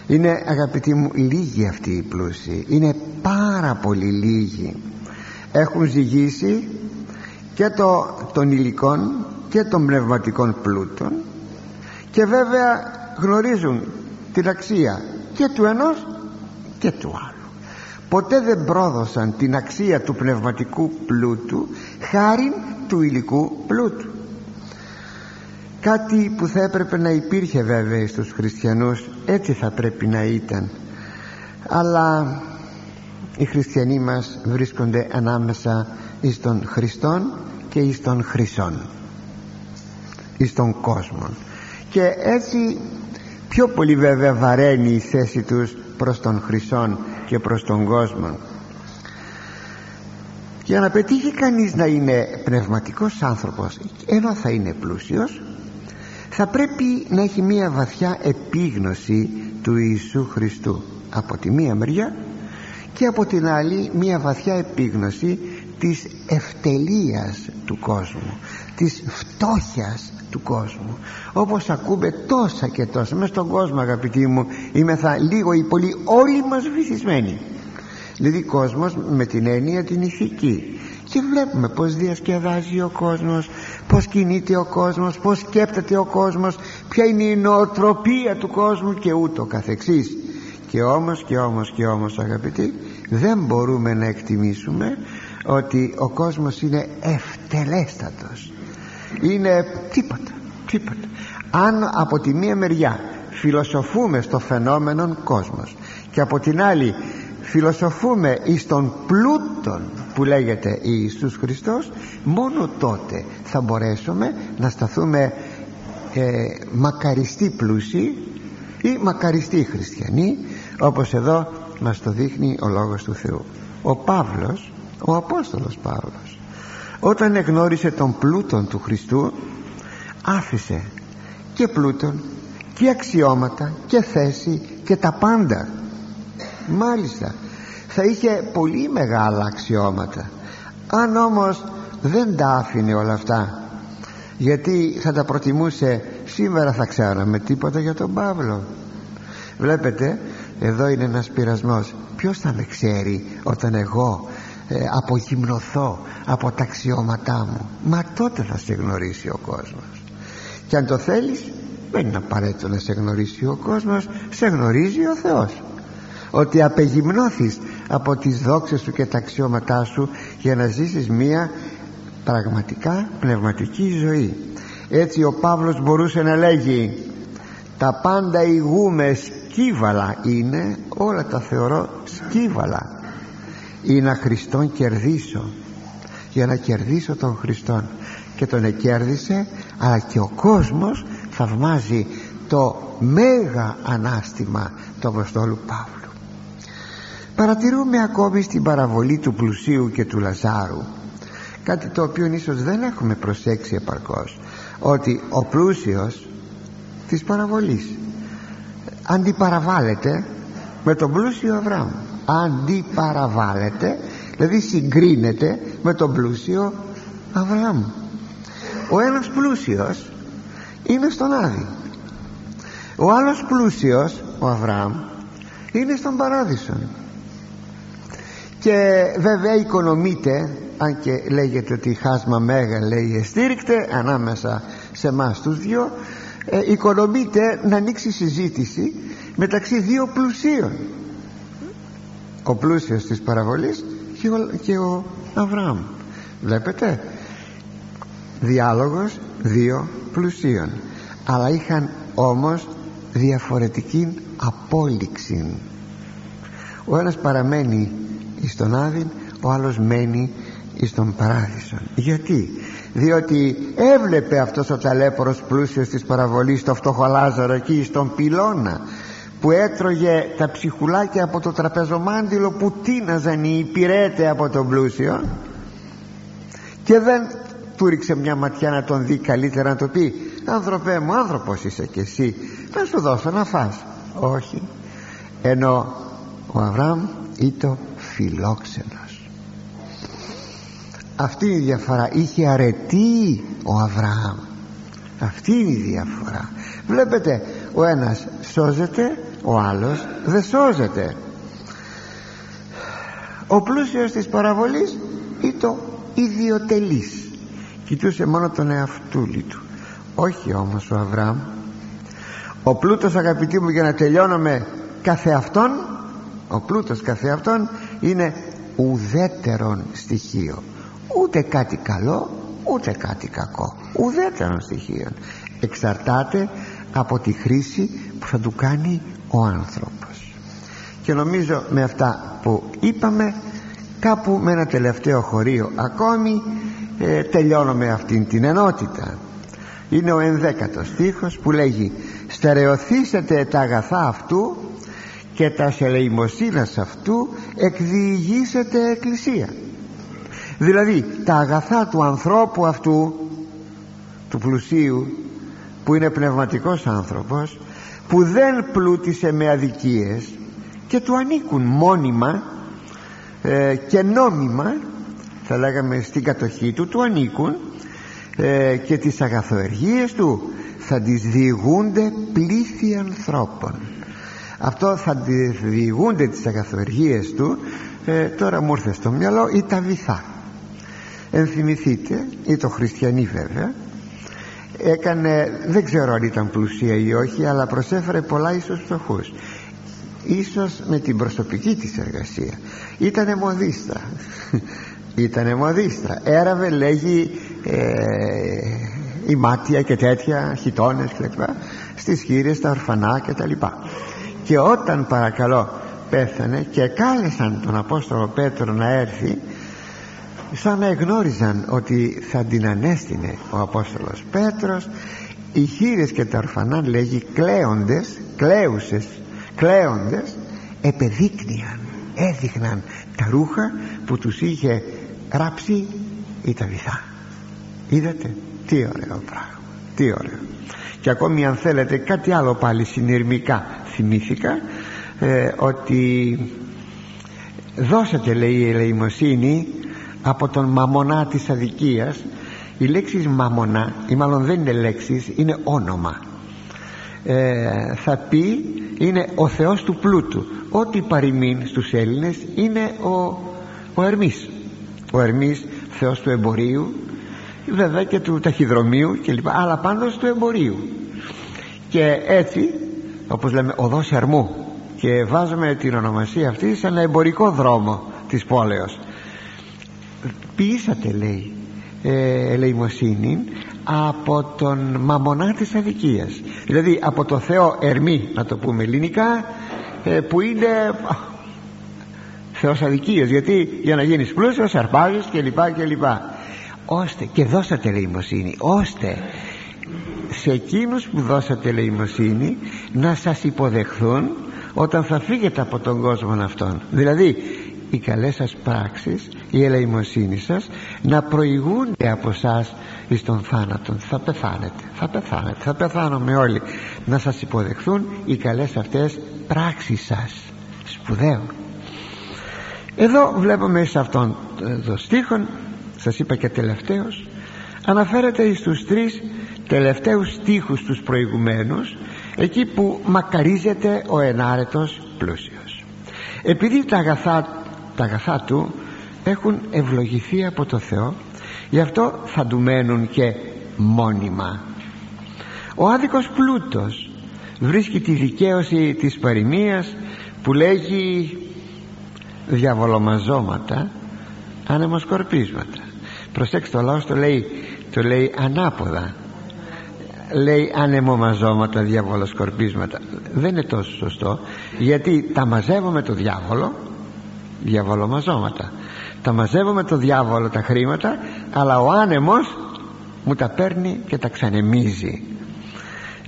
Είναι αγαπητοί μου λίγοι αυτοί οι πλούσιοι. Είναι πάρα πολύ λίγοι. Έχουν ζυγίσει και το, των υλικών και των πνευματικών πλούτων και βέβαια γνωρίζουν την αξία και του ενός και του άλλου ποτέ δεν πρόδωσαν την αξία του πνευματικού πλούτου χάρη του υλικού πλούτου. Κάτι που θα έπρεπε να υπήρχε βέβαια στους χριστιανούς έτσι θα πρέπει να ήταν. Αλλά οι χριστιανοί μας βρίσκονται ανάμεσα εις των Χριστών και εις των Χρυσών εις των κόσμων και έτσι πιο πολύ βέβαια βαραίνει η θέση τους προς τον Χρυσόν και προς τον κόσμο. Για να πετύχει κανείς να είναι πνευματικός άνθρωπος ενώ θα είναι πλούσιος θα πρέπει να έχει μία βαθιά επίγνωση του Ιησού Χριστού. Από τη μία μεριά και από την άλλη μία βαθιά επίγνωση της ευτελείας του κόσμου της φτώχειας του κόσμου. Όπως ακούμε τόσα και τόσα μες στον κόσμο αγαπητοί μου είμαι θα λίγο ή πολύ όλοι μας βυθισμένοι. Δηλαδή κόσμος με την έννοια την ηθική. Και βλέπουμε πως διασκεδάζει ο κόσμος πως κινείται ο κόσμος πως σκέπτεται ο κόσμος ποια είναι η νοοτροπία του κόσμου και ούτω καθεξής. Και όμως και όμως και όμως αγαπητοί δεν μπορούμε να εκτιμήσουμε ότι ο κόσμος είναι ευτελέστατος είναι τίποτα τίποτα. Αν από τη μία μεριά φιλοσοφούμε στο φαινόμενο κόσμος και από την άλλη φιλοσοφούμε εις τον πλούτον που λέγεται Ιησούς Χριστός μόνο τότε θα μπορέσουμε να σταθούμε ε, μακαριστοί πλούσιοι ή μακαριστοί χριστιανοί όπως εδώ μας το δείχνει ο Λόγος του Θεού. Ο Παύλος ο Απόστολος Παύλος όταν εγνώρισε τον πλούτον του Χριστού άφησε και πλούτον και αξιώματα και θέση και τα πάντα. Μάλιστα θα είχε πολύ μεγάλα αξιώματα. Αν όμως δεν τα άφηνε όλα αυτά γιατί θα τα προτιμούσε σήμερα θα ξέραμε τίποτα για τον Παύλο. Βλέπετε εδώ είναι ένας πειρασμός. Ποιος θα με ξέρει όταν εγώ ε, απογυμνοθώ από τα αξιώματά μου. Μα τότε θα σε γνωρίσει ο κόσμος. Και αν το θέλεις δεν είναι απαραίτητο να σε γνωρίσει ο κόσμος. Σε γνωρίζει ο Θεός. Ότι απεγυμνώθεις από τις δόξες σου και τα αξιώματά σου για να ζήσεις μία πραγματικά πνευματική ζωή. Έτσι ο Παύλος μπορούσε να λέγει τα πάντα ηγούμε σκύβαλα είναι όλα τα θεωρώ σκύβαλα ή να Χριστόν κερδίσω για να κερδίσω τον Χριστόν. Και τον εκέρδισε αλλά και ο κόσμος θαυμάζει το μέγα ανάστημα του Αποστόλου Παύλου. Παρατηρούμε ακόμη στην παραβολή του πλουσίου και του Λαζάρου κάτι το οποίο ίσως δεν έχουμε προσέξει επαρκώς ότι ο πλούσιος της παραβολής αντιπαραβάλλεται με τον πλούσιο Αβραάμ αντιπαραβάλλεται δηλαδή συγκρίνεται με τον πλούσιο Αβραάμ. Ο ένας πλούσιος είναι στον Άδη. Ο άλλος πλούσιος ο Αβραάμ είναι στον Παράδεισο και βέβαια οικονομείται αν και λέγεται ότι χάσμα μέγα λέει εστήρικτε ανάμεσα σε εμάς τους δυο ε, οικονομείται να ανοίξει συζήτηση μεταξύ δύο πλουσίων ο πλούσιος της παραβολής και ο, και ο Αβραάμ. Βλέπετε; Διάλογος δύο πλουσίων. Αλλά είχαν όμως διαφορετική απόλυξη. Ο ένας παραμένει εις τον Άδην ο άλλος μένει εις τον Παράδεισον. Γιατί; Διότι έβλεπε αυτός ο ταλέπορος πλούσιος της παραβολής το φτωχό Λάζαρο εκεί στον πυλώνα που έτρωγε τα ψυχουλάκια από το τραπεζομάντιλο που τίναζαν οι υπηρέτε από τον πλούσιο και δεν του ρίξε μια ματιά να τον δει καλύτερα να το πει άνθρωπέ μου άνθρωπος είσαι και εσύ να σου δώσω να φας όχι. Ενώ ο Αβραάμ ήταν φιλόξενος. Αυτή είναι η διαφορά. Είχε αρετή ο Αβραάμ. Αυτή είναι η διαφορά. Βλέπετε ο ένας σώζεται ο άλλος δεν σώζεται. Ο πλούσιος της παραβολής ήταν το ιδιοτελής. Κοιτούσε μόνο τον εαυτούλη του. Όχι όμως ο Αβραάμ. Ο πλούτος αγαπητοί μου για να τελειώνουμε καθεαυτόν ο πλούτος καθεαυτόν είναι ουδέτερον στοιχείο. Ούτε κάτι καλό ούτε κάτι κακό. Ουδέτερον στοιχείο. Εξαρτάται από τη χρήση που θα του κάνει ο άνθρωπος. Και νομίζω με αυτά που είπαμε κάπου με ένα τελευταίο χωρίο ακόμη ε, τελειώνουμε αυτήν την ενότητα. Είναι ο ενδέκατος στίχος που λέγει στερεωθήσετε τα αγαθά αυτού και τα σελεημοσύνας αυτού εκδιηγήσετε εκκλησία δηλαδή τα αγαθά του ανθρώπου αυτού του πλουσίου που είναι πνευματικός άνθρωπος που δεν πλούτησε με αδικίες και του ανήκουν μόνιμα ε, και νόμιμα θα λέγαμε στην κατοχή του του ανήκουν ε, και τις αγαθοεργίες του θα τις διηγούνται πλήθη ανθρώπων. Αυτό θα διηγούνται τις αγαθοεργίες του ε, τώρα μου ήρθε στο μυαλό ή τα βυθά ενθυμηθείτε ή το χριστιανή βέβαια έκανε δεν ξέρω αν ήταν πλουσία ή όχι αλλά προσέφερε πολλά ίσως φτωχούς. Ίσως με την προσωπική της εργασία. Ήτανε μοδίστρα ήτανε μοδίστρα έραβε λέγει ε, η μάτια και τέτοια χιτώνες κλπ στις χείρες τα ορφανά και τα λοιπά. Και όταν παρακαλώ πέθανε και κάλεσαν τον Απόστολο Πέτρο να έρθει σαν να εγνώριζαν ότι θα την ανέστηνε ο Απόστολος Πέτρος οι χείρες και τα ορφανά λέγει κλαίοντες κλαίουσες κλαίοντες επεδείκνυαν έδειχναν τα ρούχα που τους είχε ράψει η Ταβιθά. Είδατε; Τι ωραίο πράγμα τι ωραίο. Και ακόμη αν θέλετε κάτι άλλο πάλι συνειρμικά θυμήθηκα ε, ότι δώσατε λέει η ελεημοσύνη από τον μαμονά της αδικίας. Η λέξη μαμονά ή μάλλον δεν είναι λέξεις είναι όνομα. Ε, θα πει είναι ο Θεός του πλούτου. Ό,τι παροιμήν στους Έλληνες είναι ο, ο Ερμής. Ο Ερμής Θεός του εμπορίου βέβαια και του ταχυδρομείου και λοιπά αλλά πάντως του εμπορίου. Και έτσι όπως λέμε οδός Ερμού και βάζουμε την ονομασία αυτή σε ένα εμπορικό δρόμο της πόλεως ποιήσατε λέει ε, ελεημοσύνη από τον μαμονά της αδικίας. Δηλαδή από το Θεό Ερμή να το πούμε ελληνικά ε, που είναι Θεός αδικίας. Γιατί για να γίνεις πλούσιος αρπάζεις και λοιπά και λοιπά ώστε και δώσατε ελεημοσύνη. Ώστε σε εκείνους που δώσατε ελεημοσύνη να σας υποδεχθούν όταν θα φύγετε από τον κόσμο αυτόν. Δηλαδή οι καλές σας πράξεις η ελεημοσύνη σας να προηγούνται από εσά εις τον θάνατο. Θα πεθάνετε θα πεθάνετε θα πεθάνουμε όλοι. Να σας υποδεχθούν οι καλές αυτές πράξεις σας. Σπουδαίο. Εδώ βλέπουμε σε αυτόν τον στίχο σας είπα και τελευταίος αναφέρεται στους τρεις τελευταίους στίχους τους προηγουμένους εκεί που μακαρίζεται ο ενάρετος πλούσιος. Επειδή τα αγαθά τα αγαθά του έχουν ευλογηθεί από το Θεό. Γι' αυτό θα του μένουν και μόνιμα. Ο άδικος πλούτος βρίσκει τη δικαίωση της παροιμίας που λέγει διαβολομαζώματα ανεμοσκορπίσματα προσέξτε το λαός το λέει, το λέει ανάποδα. Λέει ανεμομαζώματα διαβολοσκορπίσματα. Δεν είναι τόσο σωστό γιατί τα μαζεύουμε το διάβολο διαβολομαζώματα τα μαζεύω με το διάβολο τα χρήματα αλλά ο άνεμος μου τα παίρνει και τα ξανεμίζει.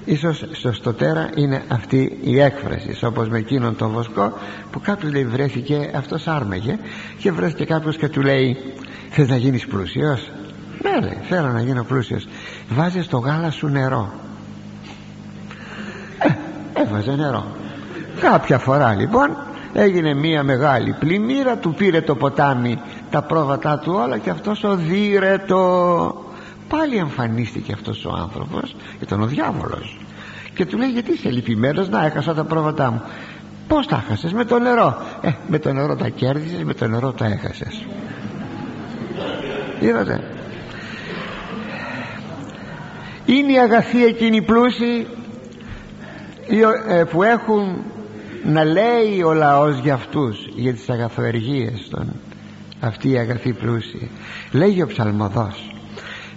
Ίσως σωστοτέρα είναι αυτή η έκφραση όπως με εκείνον τον βοσκό που κάποιος λέει βρέθηκε αυτός άρμεγε και βρέθηκε κάποιος και του λέει θες να γίνεις πλούσιος; Ναι λέει θέλω να γίνω πλούσιος βάζεις στο γάλα σου νερό ε, έβαζε νερό κάποια φορά λοιπόν έγινε μια μεγάλη πλημμύρα του πήρε το ποτάμι τα πρόβατά του όλα και αυτός οδύρετο πάλι εμφανίστηκε αυτός ο άνθρωπος ήταν ο διάβολος. Και του λέει γιατί είσαι λυπημένος να έχασα τα πρόβατά μου πως τα έχασες με το νερό ε με το νερό τα κέρδισες με το νερό τα έχασες είδατε. Είναι οι αγαθοί εκείνοι πλούσιοι ε, που έχουν να λέει ο λαός για αυτούς για τις αγαθοεργίες των αυτοί οι αγαθοί πλούσιοι λέγει ο ψαλμοδός.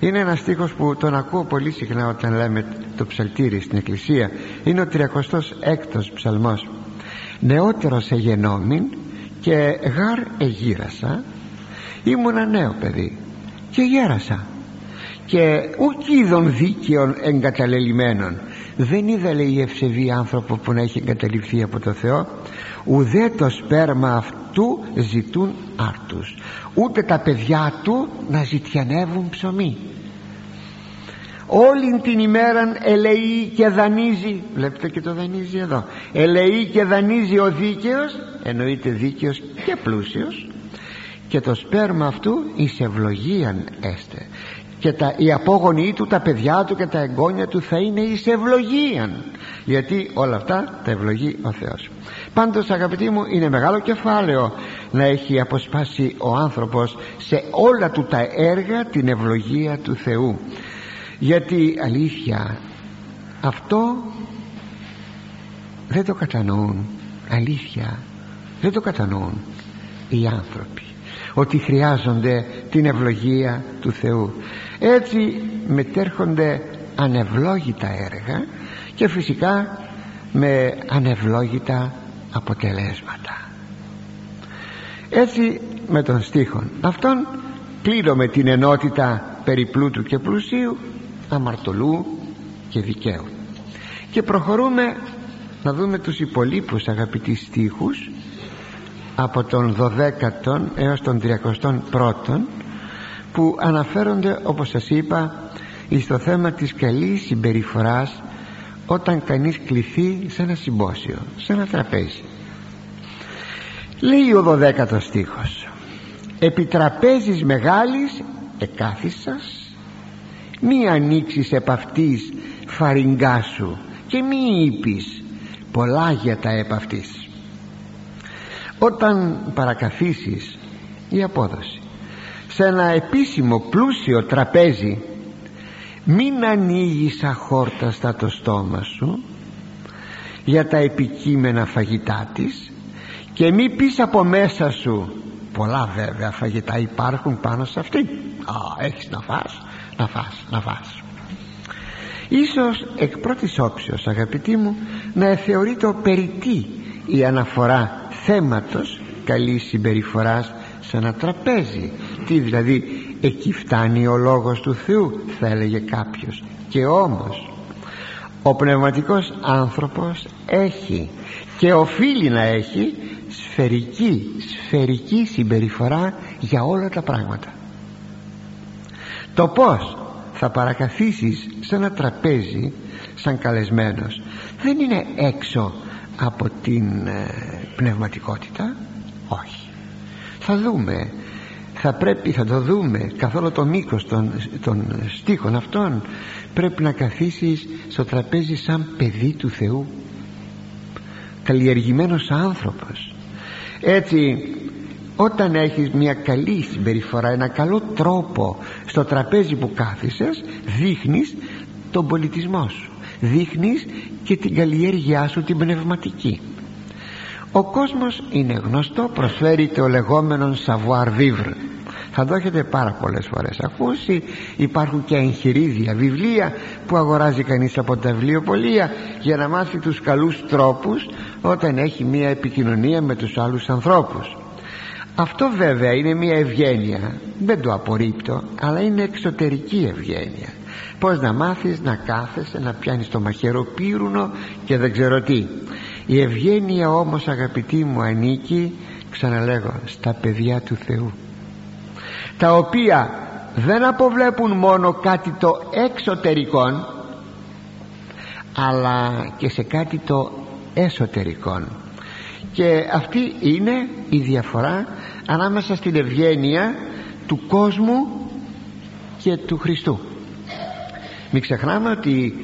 Είναι ένας στίχος που τον ακούω πολύ συχνά όταν λέμε το ψαλτήρι στην εκκλησία. Είναι ο 36ος ψαλμός. Νεότερος εγενόμην και γάρ εγύρασα ήμουνα νέο παιδί και γέρασα. Και ουκ είδων δίκαιων εγκαταλελειμμένων δεν είδα λέει ευσεβή άνθρωπο που να έχει εγκαταλειφθεί από το Θεό. Ουδέ το σπέρμα αυτού ζητούν άρτους. Ούτε τα παιδιά του να ζητιανεύουν ψωμί. Όλη την ημέρα ελεεί και δανείζει βλέπετε και το δανείζει εδώ ελεεί και δανείζει ο δίκαιος εννοείται δίκαιος και πλούσιος και το σπέρμα αυτού εις ευλογίαν έστε και τα, οι απόγονοι του, τα παιδιά του και τα εγγόνια του θα είναι εις ευλογίαν. Γιατί όλα αυτά τα ευλογεί ο Θεός. Πάντως αγαπητοί μου είναι μεγάλο κεφάλαιο να έχει αποσπάσει ο άνθρωπος σε όλα του τα έργα την ευλογία του Θεού. Γιατί αλήθεια αυτό δεν το κατανοούν. Αλήθεια δεν το κατανοούν οι άνθρωποι ότι χρειάζονται την ευλογία του Θεού έτσι μετέρχονται ανευλόγητα έργα και φυσικά με ανευλόγητα αποτελέσματα. Έτσι με τον στίχον αυτόν πλήρω την ενότητα περί πλούτου και πλουσίου αμαρτωλού και δικαίου. Και προχωρούμε να δούμε τους υπολείπους αγαπητοί στίχους από τον 12ο έως τον 31ο που αναφέρονται όπως σας είπα στο θέμα της καλής συμπεριφοράς όταν κανείς κληθεί σε ένα συμπόσιο σε ένα τραπέζι. Λέει ο 12ο στίχος επί τραπέζης μεγάλης εκάθισας μη ανοίξεις επ' αυτής φαριγγά σου και μη είπεις πολλά για τα επ' αυτής όταν παρακαθίσεις η απόδοση σε ένα επίσημο πλούσιο τραπέζι. Μην ανοίγεις αχόρταστα το στόμα σου για τα επικείμενα φαγητά της και μη πεις από μέσα σου πολλά βέβαια φαγητά υπάρχουν πάνω σε αυτή α, έχεις να φας να φας να φας. Ίσως εκ πρώτης όψεως αγαπητοί μου να θεωρεί το περιττή η αναφορά θέματος καλής συμπεριφοράς σε ένα τραπέζι. Τι δηλαδή εκεί φτάνει ο λόγος του Θεού θα έλεγε κάποιος. Και όμως ο πνευματικός άνθρωπος έχει και οφείλει να έχει σφαιρική σφαιρική συμπεριφορά για όλα τα πράγματα. Το πως θα παρακαθίσεις σε ένα τραπέζι σαν καλεσμένος δεν είναι έξω από την ε, πνευματικότητα; Όχι θα δούμε. Θα πρέπει θα το δούμε καθόλου το μήκος των, των στίχων αυτών. Πρέπει να καθίσεις στο τραπέζι σαν παιδί του Θεού. Καλλιεργημένος άνθρωπος. Έτσι όταν έχεις μια καλή συμπεριφορά ένα καλό τρόπο στο τραπέζι που κάθισες δείχνεις τον πολιτισμό σου. Δείχνεις και την καλλιέργειά σου την πνευματική ο κόσμος είναι γνωστό προσφέρει το λεγόμενο savoir vivre. Θα το έχετε πάρα πολλές φορές ακούσει. Υπάρχουν και εγχειρίδια βιβλία που αγοράζει κανείς από τα βιβλιοπολία για να μάθει τους καλούς τρόπους όταν έχει μία επικοινωνία με τους άλλους ανθρώπους. Αυτό βέβαια είναι μία ευγένεια. Δεν το απορρίπτω αλλά είναι εξωτερική ευγένεια. Πως να μάθεις να κάθεσαι να πιάνεις το μαχαίρο πύρουνο και δεν ξέρω τι η ευγένεια όμως αγαπητοί μου ανήκει ξαναλέγω στα παιδιά του Θεού τα οποία δεν αποβλέπουν μόνο κάτι το εξωτερικό αλλά και σε κάτι το εσωτερικό και αυτή είναι η διαφορά ανάμεσα στην ευγένεια του κόσμου και του Χριστού. Μην ξεχνάμε ότι η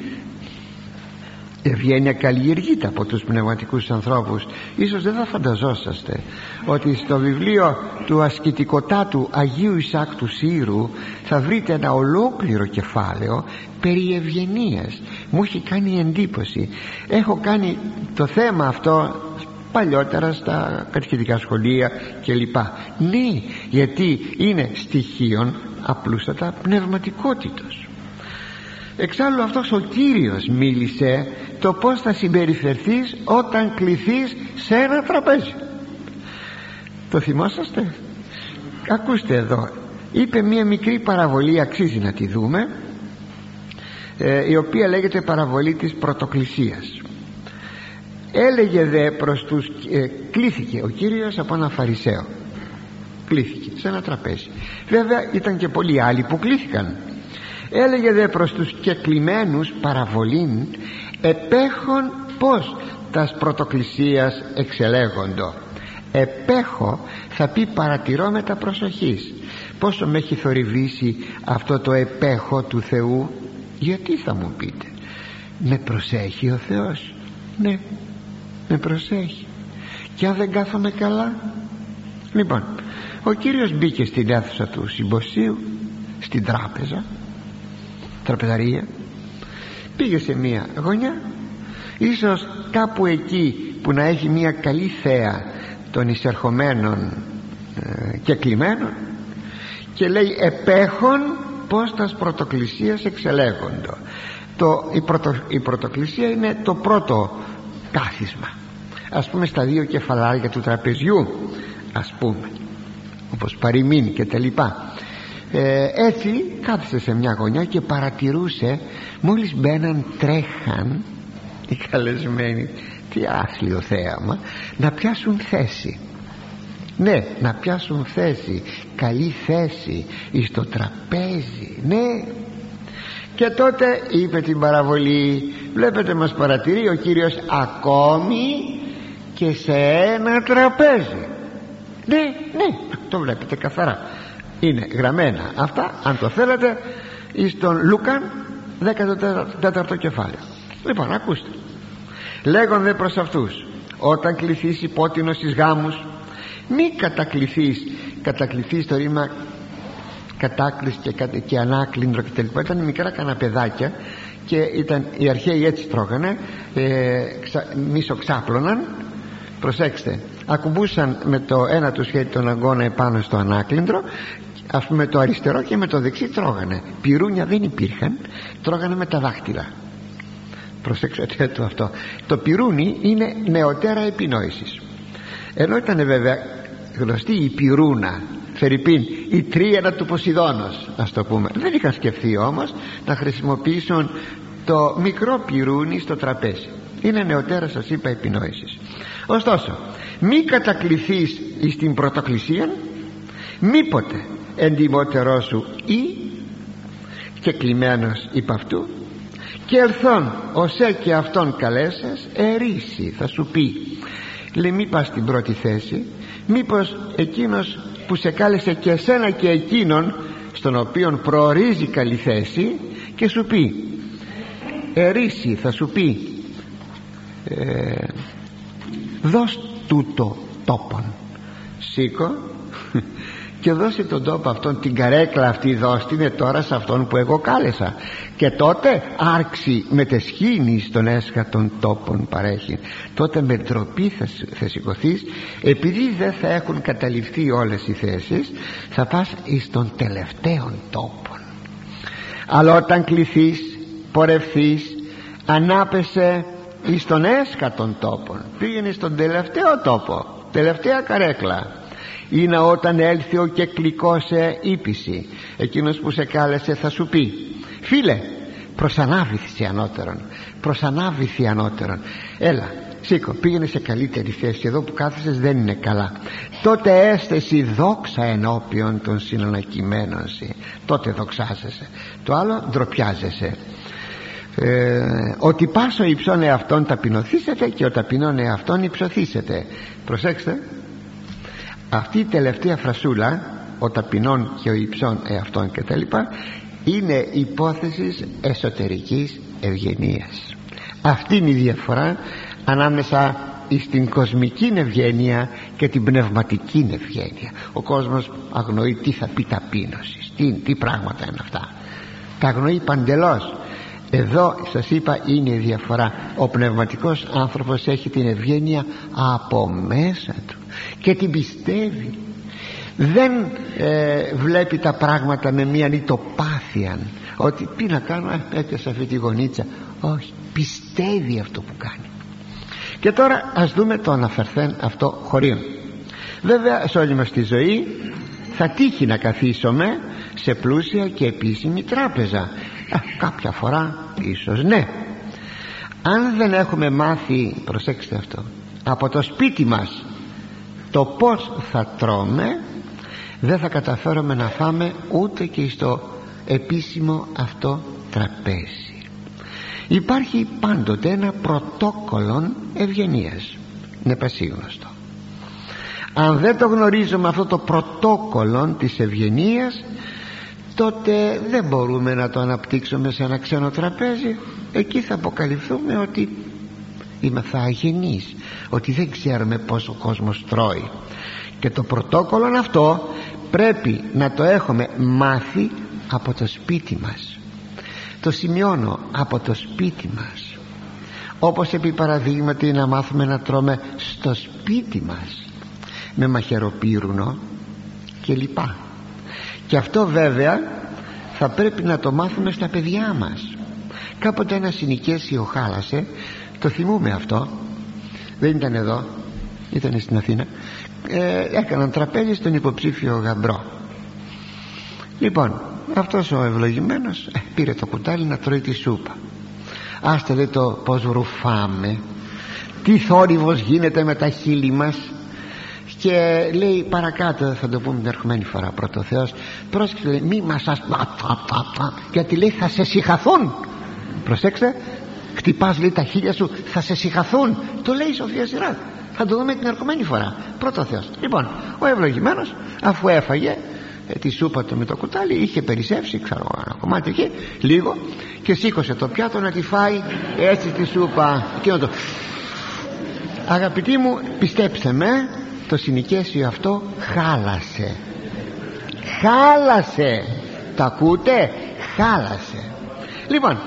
ευγένεια καλλιεργείται από τους πνευματικούς ανθρώπους. Ίσως δεν θα φανταζόσαστε ότι στο βιβλίο του ασκητικοτάτου Αγίου Ισάκ του Σύρου θα βρείτε ένα ολόκληρο κεφάλαιο περί ευγενίας. Μου έχει κάνει εντύπωση. Έχω κάνει το θέμα αυτό παλιότερα στα κατηχητικά σχολεία κλπ. Ναι γιατί είναι στοιχείων απλούστατα πνευματικότητος εξάλλου αυτός ο Κύριος μίλησε το πως θα συμπεριφερθείς όταν κληθείς σε ένα τραπέζι. Το θυμόσαστε; Ακούστε εδώ. Είπε μία μικρή παραβολή αξίζει να τη δούμε ε, η οποία λέγεται παραβολή της πρωτοκλησίας. Έλεγε δε προς τους ε, κλήθηκε ο Κύριος από ένα φαρισαίο. Κλήθηκε σε ένα τραπέζι. Βέβαια ήταν και πολλοί άλλοι που κλήθηκαν έλεγε δε προς τους κεκλημένους παραβολήν επέχον πως τας πρωτοκλησίας εξελέγοντο. Επέχω θα πει παρατηρώ με τα προσοχής. Πόσο με έχει θορυβήσει αυτό το επέχω του Θεού. Γιατί θα μου πείτε. Με προσέχει ο Θεός. Ναι με προσέχει. Και αν δεν κάθομαι καλά. Λοιπόν ο Κύριος μπήκε στην αίθουσα του συμποσίου στην τράπεζα τραπεζαρία. Πήγε σε μία γωνιά. Ίσως κάπου εκεί που να έχει μία καλή θέα των εισερχομένων ε, και κλειμένων και λέει επέχον πως τας πρωτοκλησίας εξελέγοντο το, η, πρωτο, η πρωτοκλησία είναι το πρώτο κάθισμα. Ας πούμε στα δύο κεφαλάρια του τραπεζιού ας πούμε όπως παροιμήν και τα λοιπά ε, έτσι κάθισε σε μια γωνιά και παρατηρούσε μόλις μπαίναν τρέχαν οι καλεσμένοι τι άθλιο θέαμα να πιάσουν θέση. Ναι να πιάσουν θέση καλή θέση εις το τραπέζι ναι. Και τότε είπε την παραβολή βλέπετε μας παρατηρεί ο Κύριος ακόμη και σε ένα τραπέζι ναι ναι το βλέπετε καθαρά είναι γραμμένα αυτά αν το θέλετε εις τον Λούκαν 14ο κεφάλαιο. Λοιπόν ακούστε. Λέγον δε προς αυτούς όταν κληθείς υπότινος στις γάμους μη κατακληθείς κατακληθείς το ρήμα κατάκληση και, και ανάκλυντρο και τελικά ήταν μικρά καναπεδάκια και ήταν, οι αρχαίοι έτσι τρώγανε ε, μισοξάπλωναν προσέξτε ακουμπούσαν με το ένα του χέρι τον αγκώνα επάνω στο ανάκλυντρο ας πούμε το αριστερό και με το δεξί τρώγανε. Πυρούνια δεν υπήρχαν τρώγανε με τα δάχτυλα. Προσέξτε το αυτό. Το πυρούνι είναι νεωτέρα επινόησης. Ενώ ήταν βέβαια γνωστή η πυρούνα Φερρυπίν η τρίανα του Ποσειδώνος ας το πούμε. Δεν είχαν σκεφτεί όμως να χρησιμοποιήσουν το μικρό πυρούνι στο τραπέζι. Είναι νεωτέρα σας είπα επινόησης. Ωστόσο μη κατακληθείς στην πρωτοκλησία μήποτε εντιμότερό σου ή και κλειμένος υπ' αυτού. Και ελθόν οσέ και αυτόν καλέσας ερήσει θα σου πει. Λέει μη πας στην πρώτη θέση μήπως εκείνος που σε κάλεσε και εσένα και εκείνον στον οποίον προορίζει καλή θέση και σου πει ερήσει θα σου πει ε, δώσ' τούτο τόπον σήκω και δώσε τον τόπο αυτόν την καρέκλα αυτή δώσ' είναι τώρα σε αυτόν που εγώ κάλεσα. Και τότε άρξει με τεσχήνη στον έσχα των τόπων παρέχει. Τότε με ντροπή θα, θα σηκωθείς. Επειδή δεν θα έχουν καταληφθεί όλες οι θέσεις θα πας εις των τελευταίων τόπων αλλά όταν κληθείς πορευθείς ανάπεσε εις τον έσκα των τόπων. Πήγαινε στον τελευταίο τόπο τελευταία καρέκλα είναι όταν έλθει ο και σε ύπηση. Εκείνος που σε κάλεσε θα σου πει φίλε προσανάβηθη ανώτερον προσανάβηθη ανώτερον. Έλα σήκω πήγαινε σε καλύτερη θέση. Εδώ που κάθεσες δεν είναι καλά. Τότε έστεση δόξα ενώπιον των συνανακειμένων τότε δοξάζεσαι. Το άλλο ντροπιάζεσαι. Ε, ότι πάσο υψών εαυτόν ταπεινωθήσετε και ο ταπεινών εαυτόν υψωθήσετε προσέξτε αυτή η τελευταία φρασούλα ο ταπεινών και ο υψών εαυτόν κτλ είναι υπόθεσης εσωτερικής ευγενίας. Αυτή είναι η διαφορά ανάμεσα στην κοσμική ευγένεια και την πνευματική ευγένεια. Ο κόσμος αγνοεί τι θα πει ταπείνωση τι, τι πράγματα είναι αυτά. Τα αγνοεί παντελώς. Εδώ σας είπα είναι η διαφορά. Ο πνευματικός άνθρωπος έχει την ευγένεια από μέσα του και την πιστεύει. Δεν ε, βλέπει τα πράγματα με μια νητοπάθεια ότι τι να κάνω ε, έπιασα αυτή τη γονίτσα. Όχι πιστεύει αυτό που κάνει. Και τώρα ας δούμε το αναφερθέν αυτό χωρίον. Βέβαια σε όλη μας τη ζωή θα τύχει να καθίσουμε σε πλούσια και επίσημη τράπεζα. Α, κάποια φορά ίσως ναι. Αν δεν έχουμε μάθει προσέξτε αυτό από το σπίτι μας το πως θα τρώμε δεν θα καταφέρουμε να φάμε ούτε και στο επίσημο αυτό τραπέζι. Υπάρχει πάντοτε ένα πρωτόκολλο ευγενίας. Είναι πασίγνωστο. Αν δεν το γνωρίζουμε αυτό το πρωτόκολλο της ευγενίας τότε δεν μπορούμε να το αναπτύξουμε σε ένα ξένο τραπέζι. Εκεί θα αποκαλυφθούμε ότι είμαστε αγενείς ότι δεν ξέρουμε πως ο κόσμος τρώει. Και το πρωτόκολλο αυτό πρέπει να το έχουμε μάθει από το σπίτι μας. Το σημειώνω από το σπίτι μας. Όπως επί παραδείγματι να μάθουμε να τρώμε στο σπίτι μας με μαχαιροπύρουνο και λοιπά. Και αυτό βέβαια θα πρέπει να το μάθουμε στα παιδιά μας. Κάποτε ένα συνοικέσιο χάλασε το θυμούμε αυτό. Δεν ήταν εδώ. Ήταν στην Αθήνα. Ε, έκαναν τραπέζι στον υποψήφιο γαμπρό. Λοιπόν αυτός ο ευλογημένος ε, πήρε το κουτάλι να τρώει τη σούπα. Άστε λέει το πως ρουφάμε. Τι θόρυβος γίνεται με τα χείλη μας. Και λέει παρακάτω θα το πούμε την ερχομένη φορά πρώτο Θεός πρόσεξε λέει μη μας ας γιατί λέει θα σε συχαθούν προσέξτε χτυπάς λέει τα χείλια σου θα σε συχαθούν το λέει η Σοφία Σειρά θα το δούμε την ερχομένη φορά. Πρώτο Θεός. Λοιπόν ο ευλογημένος αφού έφαγε ε, τη σούπα του με το κουτάλι είχε περισσεύσει ξέρω ένα κομμάτι εκεί λίγο και σήκωσε το πιάτο να τη φάει έτσι τη σούπα. Και να το αγαπητοί μου πιστέψτε με το συνοικέσιο αυτό χάλασε. Χάλασε. Τα ακούτε; Χάλασε λοιπόν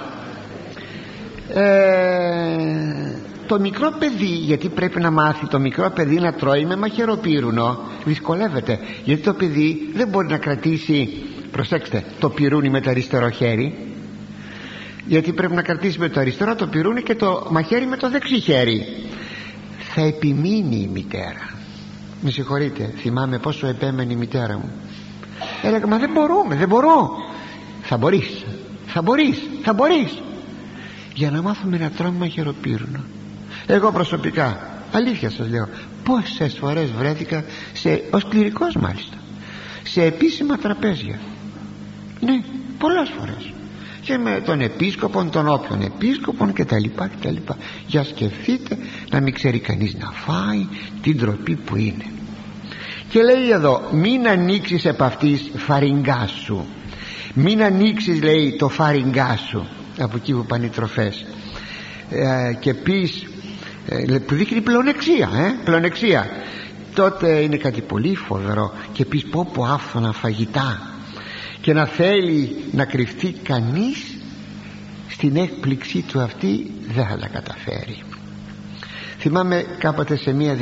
ε, το μικρό παιδί γιατί πρέπει να μάθει το μικρό παιδί να τρώει με μαχαιροπύρουνο. Δυσκολεύεται γιατί το παιδί δεν μπορεί να κρατήσει προσέξτε το πυρούνι με το αριστερό χέρι. Γιατί πρέπει να κρατήσει με το αριστερό το πυρούνι και το μαχαίρι με το δεξί χέρι. Θα επιμείνει η μητέρα. Με συγχωρείτε θυμάμαι πόσο επέμενε η μητέρα μου. Έλεγα μα δεν μπορούμε δεν μπορώ θα μπορείς θα μπορείς θα μπορείς για να μάθουμε να τρώμε μαχαιροπύρουνο εγώ προσωπικά αλήθεια σας λέω πόσες φορές βρέθηκα σε, ως κληρικός μάλιστα σε επίσημα τραπέζια. Ναι πολλές φορές. Και με τον επίσκοπο τον όποιον επίσκοπον και τα λοιπά και τα λοιπά για σκεφτείτε να μην ξέρει κανείς να φάει την τροπή που είναι. Και λέει εδώ μην ανοίξεις επ' αυτής φαριγγά σου μην ανοίξεις λέει το φαριγγά σου από εκεί που πάνε οι τροφές. Ε, και πεις ε, που δείχνει πλεονεξία ε, πλεονεξία. Τότε είναι κάτι πολύ φοβερό. Και πεις πω πω άφθονα φαγητά. Και να θέλει να κρυφτεί κανείς στην έκπληξή του αυτή δεν θα τα καταφέρει. Θυμάμαι κάποτε σε μια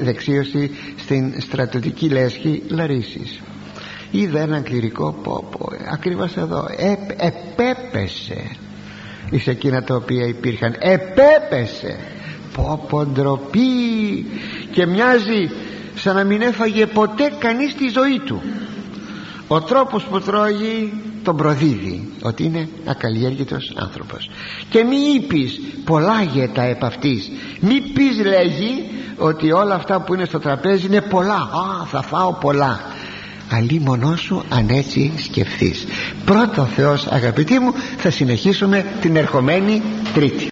δεξίωση στην στρατιωτική λέσχη Λαρίσης. Είδα έναν κληρικό πόπο ακριβώς εδώ. Επέπεσε εις εκείνα τα οποία υπήρχαν. Επέπεσε. Πω ντροπή και μοιάζει σαν να μην έφαγε ποτέ κανείς τη ζωή του. Ο τρόπος που τρώγει τον προδίδει ότι είναι ακαλλιέργητος άνθρωπος. Και μη είπεις πολλά γέτα επ' αυτής μη πεις λέγει ότι όλα αυτά που είναι στο τραπέζι είναι πολλά. Α θα φάω πολλά αλίμονό σου αν έτσι σκεφτείς. Πρώτο Θεός αγαπητοί μου θα συνεχίσουμε την ερχομένη Τρίτη